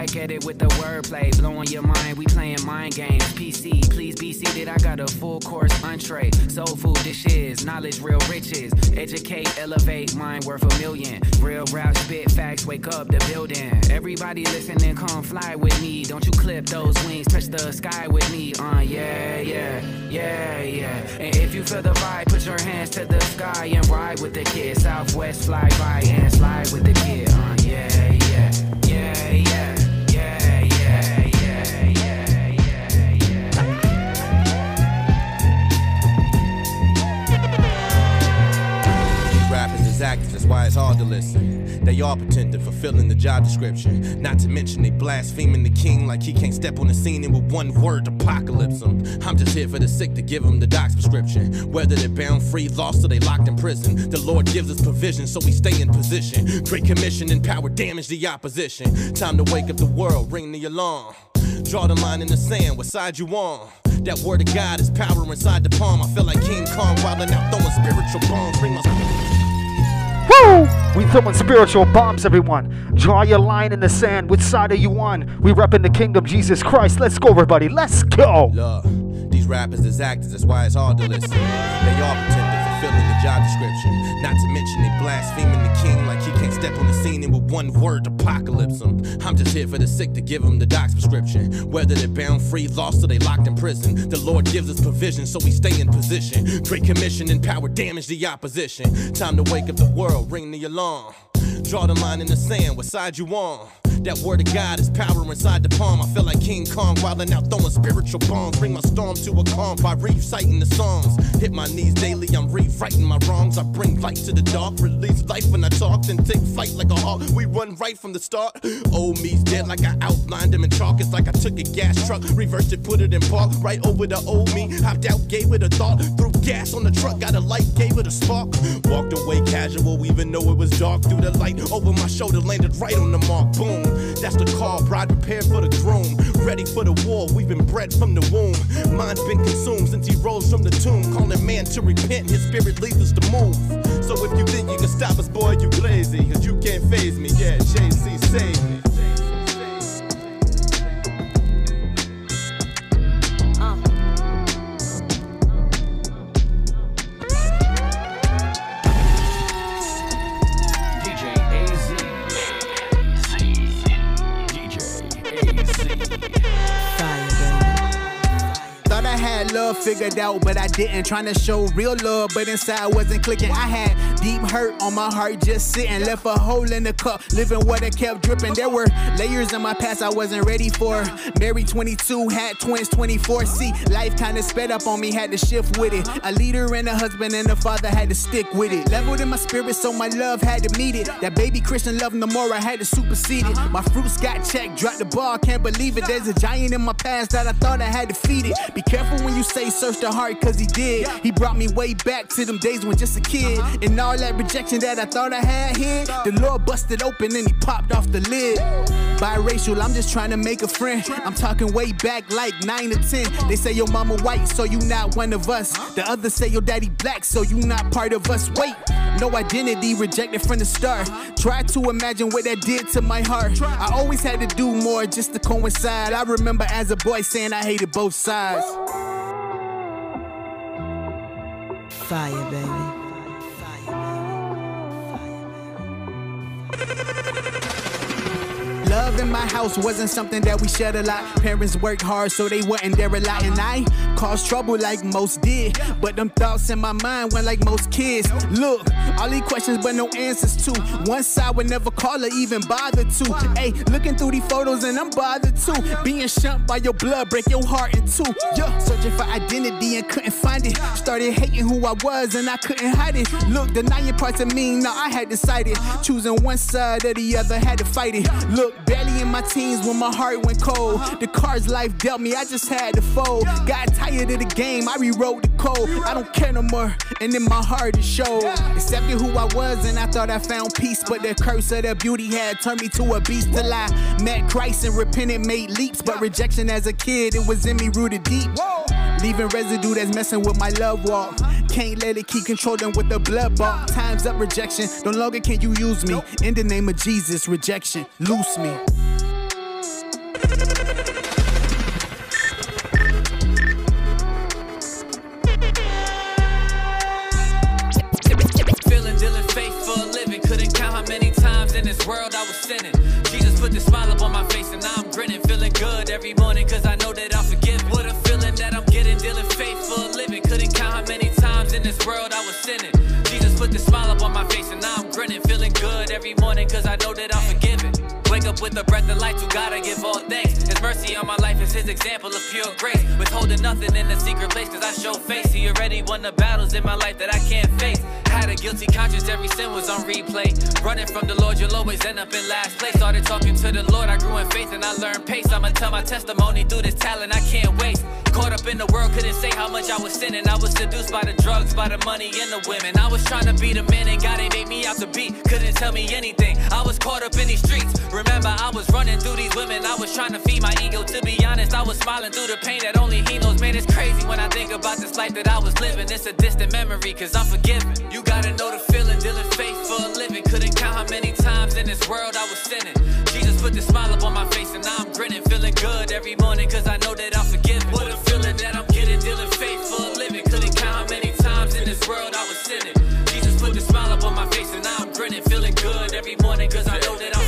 back at it with the wordplay, blowing your mind. We playing mind games. PC, please be seated. I got a full course entree. Soul food dishes, knowledge, real riches. Educate, elevate, mind worth a million. Real rap, spit facts, wake up the building. Everybody listening, come fly with me. Don't you clip those wings, touch the sky with me. Uh, yeah, yeah, yeah, yeah. And if you feel the vibe, put your hands to the sky and ride with the kid. Southwest fly by and slide with the kid. Actors, that's why it's hard to listen. They all pretend to fulfilling the job description. Not to mention they blaspheming the king like he can't step on the scene and with one word apocalypse him. I'm just here for the sick to give them the doc's prescription. Whether they're bound free, lost, or they locked in prison. The Lord gives us provision so we stay in position. Great commission and power damage the opposition. Time to wake up the world, ring the alarm. Draw the line in the sand, what side you on? That word of God is power inside the palm. I feel like King Kong wildin' out throwing spiritual bombs. Bring my Woo! We throwing spiritual bombs, everyone. Draw your line in the sand. Which side are you on? We repping the kingdom, Jesus Christ. Let's go, everybody. Let's go. Look, these rappers is actors, that's why it's hard to listen. They all pretend to fulfilling the job description. Not to mention they blaspheming the king like he can't step on the scene and with one word apocalypse him. I'm just here for the sick to give them the doc's prescription. Whether they're bound free, lost, or they locked in prison. The Lord gives us provision so we stay in position. Great commission and power damage the opposition. Time to wake up the world, ring the alarm. Draw the line in the sand, what side you on? That word of God is power inside the palm. I feel like King Kong wildin' out throwing spiritual bombs. Bring my storm to a calm by reciting the songs. Hit my knees daily, I'm rewriting my wrongs. I bring light to the dark, release life when I talk, then take flight like a hawk. We run right from the start. Old me's dead like I outlined him in chalk. It's like I took a gas truck, reversed it, put it in park. Right over the old me, hopped out, gave it a thought. Threw gas on the truck, got a light, gave it a spark. Walked away casual, even though it was dark. Through the light over my shoulder, landed right on the mark. Boom. That's the call, bride prepared for the groom. Ready for the war, we've been bred from the womb. Mind's been consumed since he rose from the tomb. Calling man to repent, his spirit leads us to move. So if you think you can stop us, boy, you crazy. Cause you can't phase me, yeah, JC save me. Had love figured out, but I didn't. Trying to show real love, but inside wasn't clicking. I had deep hurt on my heart, just sitting. Left a hole in the cup, living what it kept dripping. There were layers in my past I wasn't ready for. Married 22, had twins 24. See, life kinda sped up on me, had to shift with it. A leader and a husband and a father had to stick with it. Leveled in my spirit, so my love had to meet it. That baby Christian love no more, I had to supersede it. My fruits got checked, dropped the ball, can't believe it. There's a giant in my past that I thought I had defeated. Be careful when you say search the heart, cause he did. He brought me way back to them days when just a kid. Uh-huh. And all that rejection that I thought I had here, the Lord busted open and he popped off the lid. Biracial, I'm just trying to make a friend. I'm talking way back like 9 or 10. They say your mama white, so you not one of us. The others say your daddy black, so you not part of us. Wait, no identity, rejected from the start. Uh-huh. Try to imagine what that did to my heart. I always had to do more just to coincide. I remember as a boy saying I hated both sides. Fire, baby. Love in my house wasn't something that we shared a lot. Parents worked hard so they wasn't there a lot. And I caused trouble like most did. But them thoughts in my mind went like most kids. Look, all these questions but no answers to. One side would never call or even bother to. Hey, looking through these photos and I'm bothered too. Being shunned by your blood break your heart in two. Yeah, searching for identity and couldn't find it. Started hating who I was and I couldn't hide it. Look, denying parts of me, now I had decided. Choosing one side or the other, had to fight it. Look, barely in my teens when my heart went cold. The cards life dealt me, I just had to fold. Got tired of the game, I rewrote the code. I don't care no more, and in my heart it showed. Accepted who I was, and I thought I found peace. But the curse of the beauty had turned me to a beast till I met Christ and repented, made leaps. But rejection as a kid, it was in me rooted deep. Leaving residue that's messing with my love walk. Can't let it keep controlling with the blood ball. Time's up, rejection. No longer can you use me. In the name of Jesus, rejection, loose me. Bang. Feeling, dealing faith for a living. Couldn't count how many times in this world I was sinning. Jesus put the smile up on my face and now I'm grinning. Feeling good every morning cause I know that I'm forgiven. What a feeling that I'm getting, dealing faith for a living. Couldn't count how many times in this world I was sinning. Jesus put the smile up on my face and now I'm grinning. Feeling good every morning cause I know that I'm forgiven. Up with a breath of life, you gotta give all thanks. His mercy on my life is his example of pure grace. Withholding nothing in the secret place, cause I show face. He already won the battles in my life that I can't face. Had a guilty conscience, every sin was on replay. Running from the Lord, you'll always end up in last place. Started talking to the Lord, I grew in faith and I learned pace. I'ma tell my testimony through this talent I can't waste. Caught up in the world, couldn't say how much I was sinning. I was seduced by the drugs, by the money, and the women. I was trying to be the man, and God ain't made me out to be. Couldn't tell me anything. I was caught up in these streets. Remember, I was running through these women. I was trying to feed my ego. To be honest, I was smiling through the pain that only He knows. Man, it's crazy when I think about this life that I was living. It's a distant memory, cause I'm forgiven. You gotta know the feeling, dealing faith for a living. Couldn't count how many times in this world I was sinning. Jesus put the smile up on my face, and now I'm grinning, feeling good every morning, cause I know that I'm forgiven. What a feeling that I'm getting, dealing faith for a living. Couldn't count how many times in this world I was sinning. Jesus put the smile up on my face, and now I'm grinning, feeling good every morning, cause I know that I'm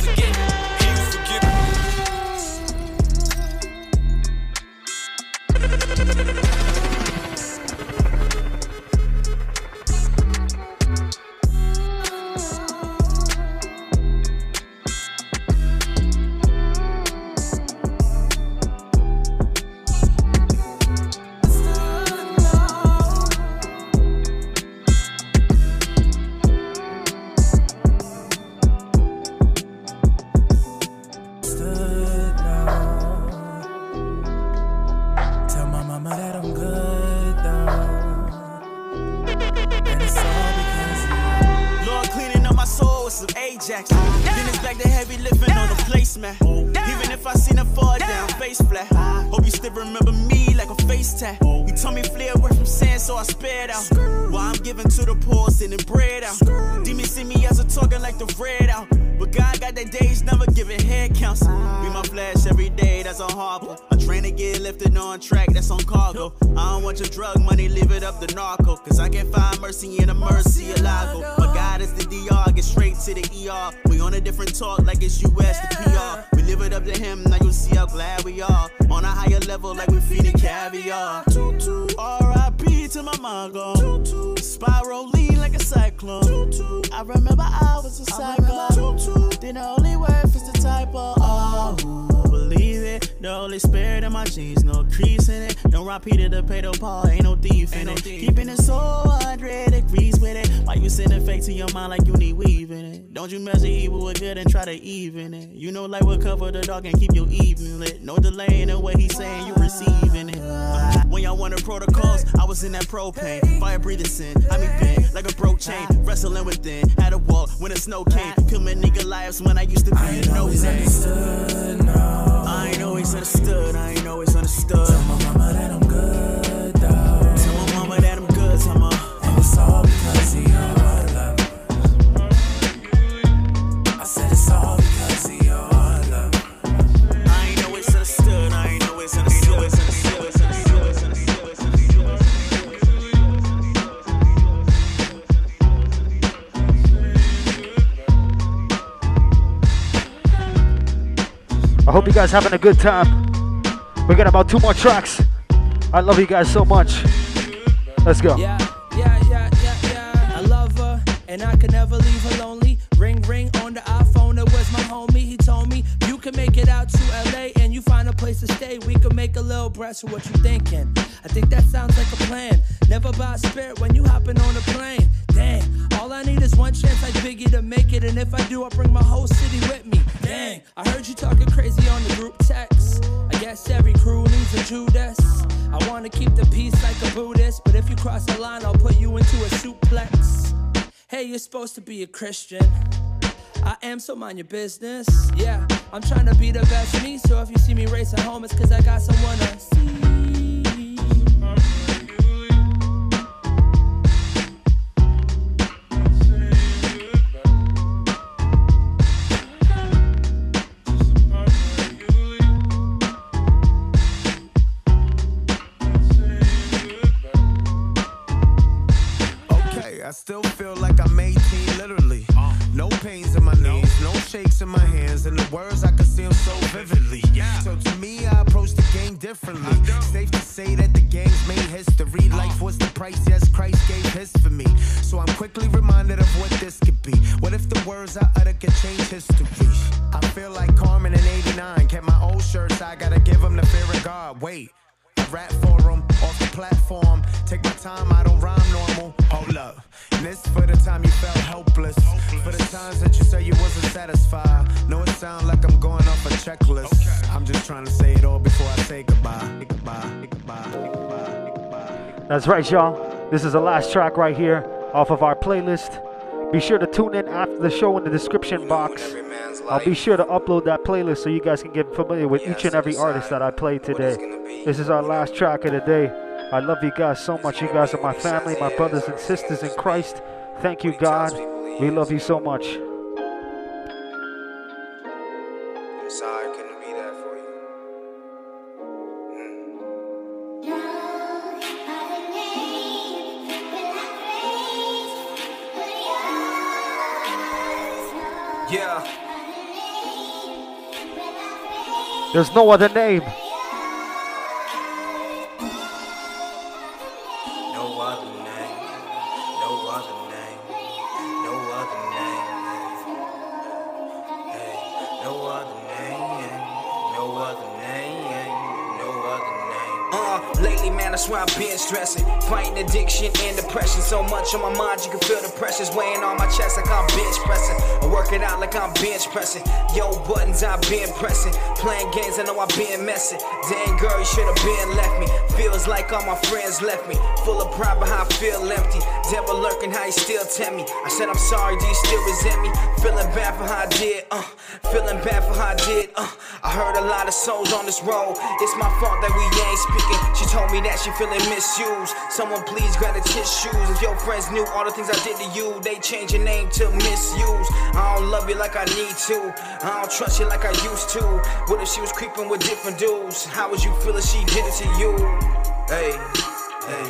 placement. Even if I seen her fall down, face flat. Hope you still remember me like a face tag. You told me flee away from sin, so I spared out. While I'm giving to the poor, sending bread out. Demons see me as a talking like the red out. But God got that days, never giving head counts. Be my flesh every day, that's on harbor. I train to get lifted on track, that's on cargo. I don't want your drug money, leave it up to narco. Cause I can't find mercy in the mercy Lago. My God is the DR, get straight to the ER. We on a different talk like it's US to PR. We live it up to him, now you'll see how glad we are. On a higher level like we feeding caviar. Tutu, RIP to my Mongo. Spiraling like a cyclone. I remember I was a psycho. Then the only word is the typo. Oh, it. The Holy Spirit in my jeans, no crease in it. Don't rob Peter to pay the Paul, ain't no thief in it. Keeping it so 100 degrees with it. Why you sending fake to your mind like you need weaving it? Don't you measure evil with good and try to even it? You know light will cover the dark and keep you even lit. No delay in the way he's saying you receiving it. Uh, When y'all wanted protocols, I was in that propane. Fire breathing sin, I me bent like a broke chain. Wrestling within, had a walk when the snow came. Killing nigga lives when I used to be a no name. I ain't always understood, I ain't always understood. Guys having a good time. We got about two more tracks. I love you guys so much. Let's go. Yeah, yeah, yeah, yeah, yeah. I love her, and I can never leave her lonely. Ring, ring on the iPhone. It was my homie. He told me you can make it out to LA and you find a place to stay. We can make a little what you thinking? I think that sounds like a plan. Never buy a spirit when you hopping on a plane. Dang, all I need is one chance like Biggie to make it, and if I do, I'll bring my whole city with me. Dang, I heard you talking crazy on the group text. I guess every crew needs a Judas. I wanna keep the peace like a Buddhist, but if you cross the line, I'll put you into a suplex. Hey, you're supposed to be a Christian. I am, so mind your business. Yeah, I'm trying to be the best me, so if you see me racing home, it's cause I got someone to see. Words I can see 'em so vivid. vividly. So to me, I approach the game differently. Safe to say that the game's made history. Life was the price, yes, Christ gave his for me. So I'm quickly reminded of what this could be. What if the words I utter could change history? I feel like Carmen in 89. Kept my old shirts, I gotta give them the fear of God. Wait. Rap for them off the platform. Take my time, I don't rhyme normal. Hold up. And this for the time you felt helpless. For the times that you said you wasn't satisfied. Know it sound like I'm going off a checklist. I'm just trying to say it all before I say goodbye. Goodbye. Goodbye. That's right, y'all. This is the last track right here off of our playlist. Be sure to tune in after the show in the description box. I'll be sure to upload that playlist so you guys can get familiar with each and every artist that I played today. This is our last track of the day. I love you guys so much. You guys are my family, my brothers and sisters in Christ. Thank you, God. We love you so much. There's no other name. I've. Fighting addiction and depression. So much on my mind, you can feel the pressures weighing on my chest like I'm bench pressing. I work it out like I'm bench pressing. Yo, buttons I've been pressing. Playing games, I know I've been messing. Dang, girl, you should have been left me. Feels like all my friends left me. Full of pride, but how I feel empty. Devil lurking, how you still tempt me. I said, I'm sorry, do you still resent me? Feeling bad for how I did, uh. Feeling bad for how I did, uh. I heard a lot of souls on this road. It's my fault that we ain't speaking. She told me that she feeling misused. Someone please grab the tissues. If your friends knew all the things I did to you, they change your name to misuse. I don't love you like I need to. I don't trust you like I used to. What if she was creeping with different dudes? How would you feel if she did it to you? Hey, hey,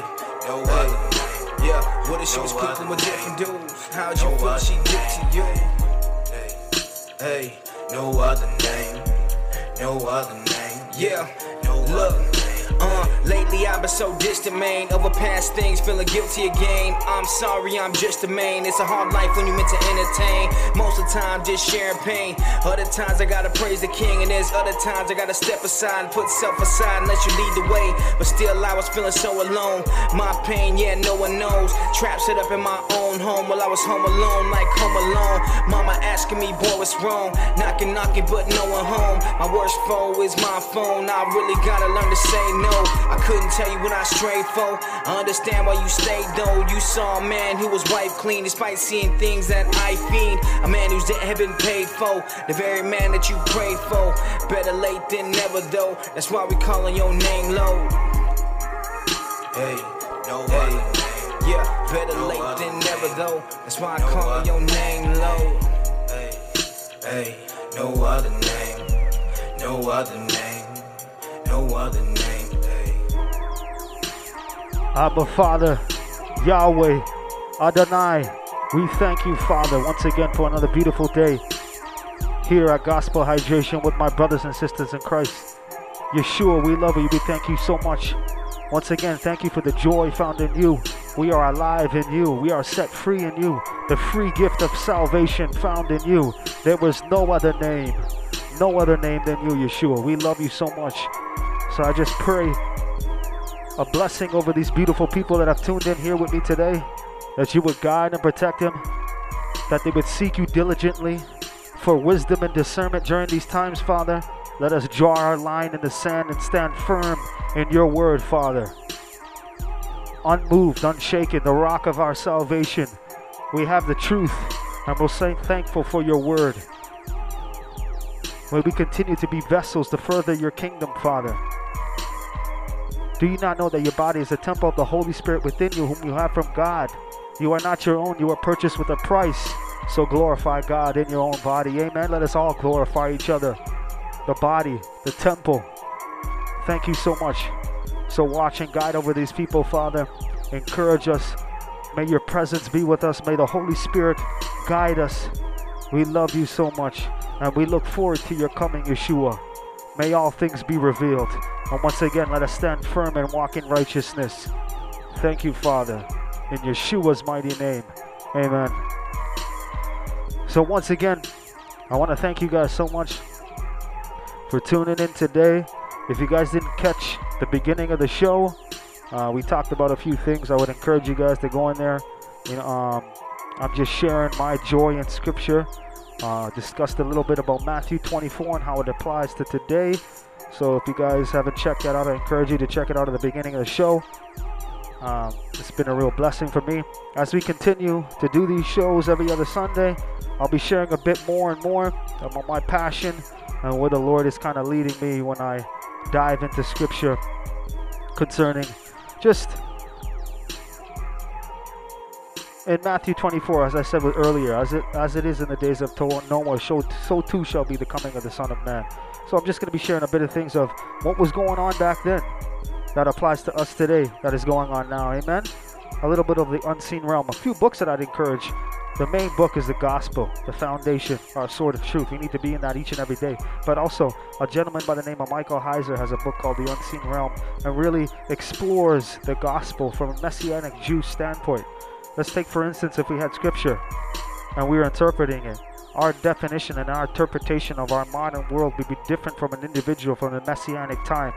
No hey. other name. Yeah, what if she No was creeping with different dudes? How'd you No feel if she did it to you? Hey, no other name. No other name. Yeah, No look. other name. Uh, lately I've been so distant, man. Over past things, feeling guilty again. I'm sorry, I'm just a man. It's a hard life when you meant to entertain. Most of the time, just sharing pain. Other times I gotta praise the king, and there's other times I gotta step aside and put self aside and let you lead the way. But still, I was feeling so alone. My pain, yeah, no one knows. Trapped set up in my own home while I was home alone, like home alone. Mama asking me, boy, what's wrong? Knocking, knocking, but no one home. My worst foe is my phone. I really gotta learn to say no. I couldn't tell you when I strayed for. I understand why you stayed though. You saw a man who was wiped clean despite seeing things that I fiend. A man whose debt had been paid for. The very man that you prayed for. Better late than never though. That's why we calling your name low. Hey, no Hey, other name. yeah, better No late than never though. That's why I No call other your name low. Hey, hey, no other name. No other name. No other name. Uh, Abba Father, Yahweh, Adonai, we thank you, Father, once again for another beautiful day here at Gospel Hydration with my brothers and sisters in Christ. Yeshua, we love you. We thank you so much. Once again, thank you for the joy found in you. We are alive in you. We are set free in you. The free gift of salvation found in you. There was no other name, no other name than you, Yeshua. We love you so much. So I just pray a blessing over these beautiful people that have tuned in here with me today, that you would guide and protect them, that they would seek you diligently for wisdom and discernment during these times, Father. Let us draw our line in the sand and stand firm in your word, Father. Unmoved, unshaken, the rock of our salvation. We have the truth, and we'll say thankful for your word. May we continue to be vessels to further your kingdom, Father. Do you not know that your body is a temple of the Holy Spirit within you, whom you have from God? You are not your own, you are purchased with a price. So glorify God in your own body. Amen. Let us all glorify each other. The body, the temple. Thank you so much. So watch and guide over these people, Father. Encourage us. May your presence be with us. May the Holy Spirit guide us. We love you so much. And we look forward to your coming, Yeshua. May all things be revealed. And once again, let us stand firm and walk in righteousness. Thank you, Father, in Yeshua's mighty name. Amen. So, once again, I want to thank you guys so much for tuning in today. If you guys didn't catch the beginning of the show, uh, we talked about a few things. I would encourage you guys to go in there. You know, um, I'm just sharing my joy in Scripture. Uh, discussed a little bit about Matthew 24 and how it applies to today. So if you guys haven't checked that out, I encourage you to check it out at the beginning of the show. Um, it's been a real blessing for me. As we continue to do these shows every other Sunday, I'll be sharing a bit more and more about my passion and where the Lord is kind of leading me when I dive into Scripture concerning just in Matthew 24, as I said earlier, as it as it is in the days of Noah, so, so too shall be the coming of the Son of Man. So I'm just going to be sharing a bit of things of what was going on back then that applies to us today, that is going on now. Amen. A little bit of the unseen realm. A few books that I'd encourage. The main book is the gospel, the foundation, our sword of truth. We need to be in that each and every day. But also, a gentleman by the name of Michael Heiser has a book called The Unseen Realm and really explores the gospel from a messianic Jew standpoint. Let's take, for instance, if we had scripture and we were interpreting it, our definition and our interpretation of our modern world would be different from an individual from the messianic time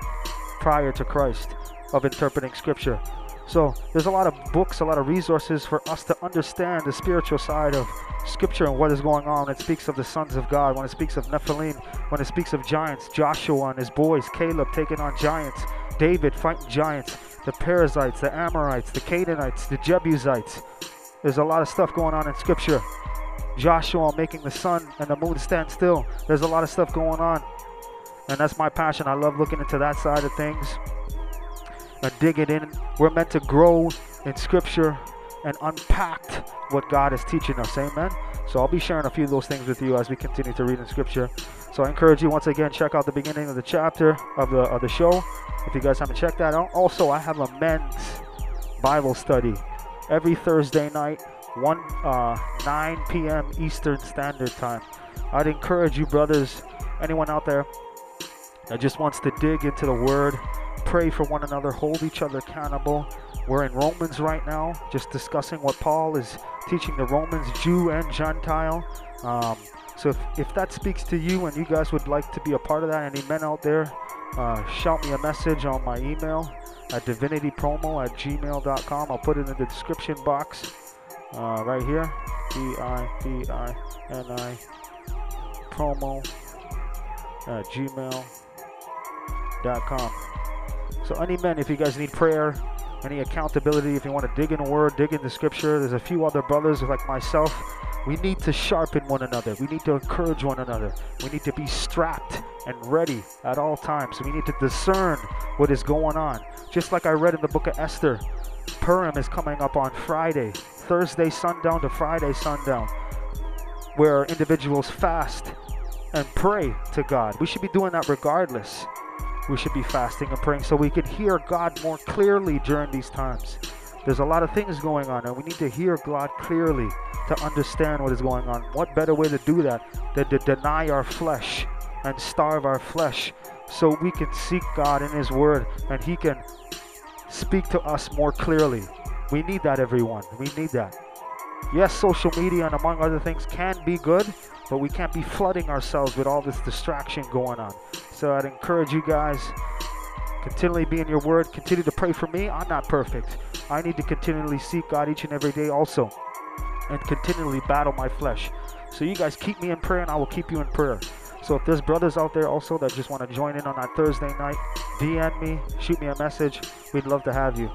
prior to Christ of interpreting scripture. So there's a lot of books, a lot of resources for us to understand the spiritual side of scripture and what is going on. It speaks of the sons of God, when it speaks of Nephilim, when it speaks of giants, Joshua and his boys, Caleb taking on giants, David fighting giants, the Perizzites, the Amorites, the Canaanites, the Jebusites. There's a lot of stuff going on in scripture. Joshua making the sun and the moon stand still. There's a lot of stuff going on. And that's my passion. I love looking into that side of things and digging in. We're meant to grow in scripture and unpack what God is teaching us. Amen. So I'll be sharing a few of those things with you as we continue to read in scripture. So I encourage you once again, check out the beginning of the chapter of the of the show. If you guys haven't checked that out. Also, I have a men's Bible study every Thursday night, 1 uh, 9 p.m. Eastern Standard Time. I'd encourage you, brothers, anyone out there that just wants to dig into the Word, pray for one another, hold each other accountable. We're in Romans right now, just discussing what Paul is teaching the Romans, Jew and Gentile. Um, so if, if that speaks to you and you guys would like to be a part of that, any men out there, uh, shout me a message on my email at divinitypromo at gmail.com. I'll put it in the description box uh, right here. D-I-V-I-N-I promo at gmail.com. So any men, if you guys need prayer, any accountability, if you want to dig in the word, dig in the scripture, there's a few other brothers like myself. We need to sharpen one another. We need to encourage one another. We need to be strapped and ready at all times. We need to discern what is going on. Just like I read in the book of Esther, Purim is coming up on Friday, Thursday sundown to Friday sundown, where individuals fast and pray to God. We should be doing that regardless. We should be fasting and praying so we can hear God more clearly during these times. There's a lot of things going on, and we need to hear God clearly to understand what is going on. What better way to do that than to deny our flesh and starve our flesh so we can seek God in His Word and He can speak to us more clearly. We need that, everyone. We need that. Yes, social media and among other things can be good, but we can't be flooding ourselves with all this distraction going on. So I'd encourage you guys continually be in your word, continue to pray for me. I'm not perfect. I need to continually seek God each and every day also and continually battle my flesh. So you guys keep me in prayer and I will keep you in prayer. So if there's brothers out there also that just want to join in on that Thursday night, DM me, shoot me a message. We'd love to have you.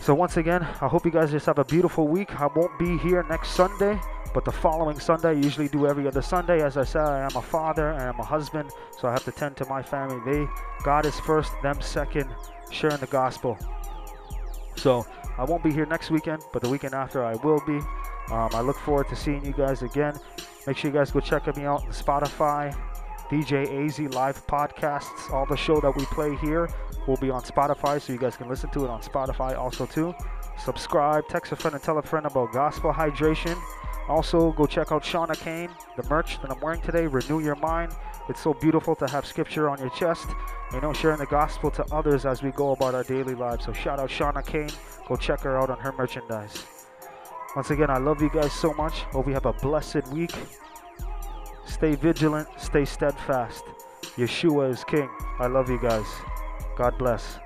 So once again, I hope you guys just have a beautiful week. I won't be here next Sunday, but the following Sunday, I usually do every other Sunday. As I said, I am a father and I'm a husband, so I have to tend to my family. They, God is first, them second, sharing the gospel. So I won't be here next weekend, but the weekend after I will be. Um, I look forward to seeing you guys again. Make sure you guys go check me out on Spotify, DJ AZ Live Podcasts. All the show that we play here will be on Spotify, so you guys can listen to it on Spotify also too. Subscribe, text a friend, and tell a friend about gospel hydration. Also, go check out Shauna Kane, the merch that I'm wearing today. Renew your mind. It's so beautiful to have scripture on your chest. You know, sharing the gospel to others as we go about our daily lives. So shout out Shauna Kane. Go check her out on her merchandise. Once again, I love you guys so much. Hope you have a blessed week. Stay vigilant, stay steadfast. Yeshua is King. I love you guys. God bless.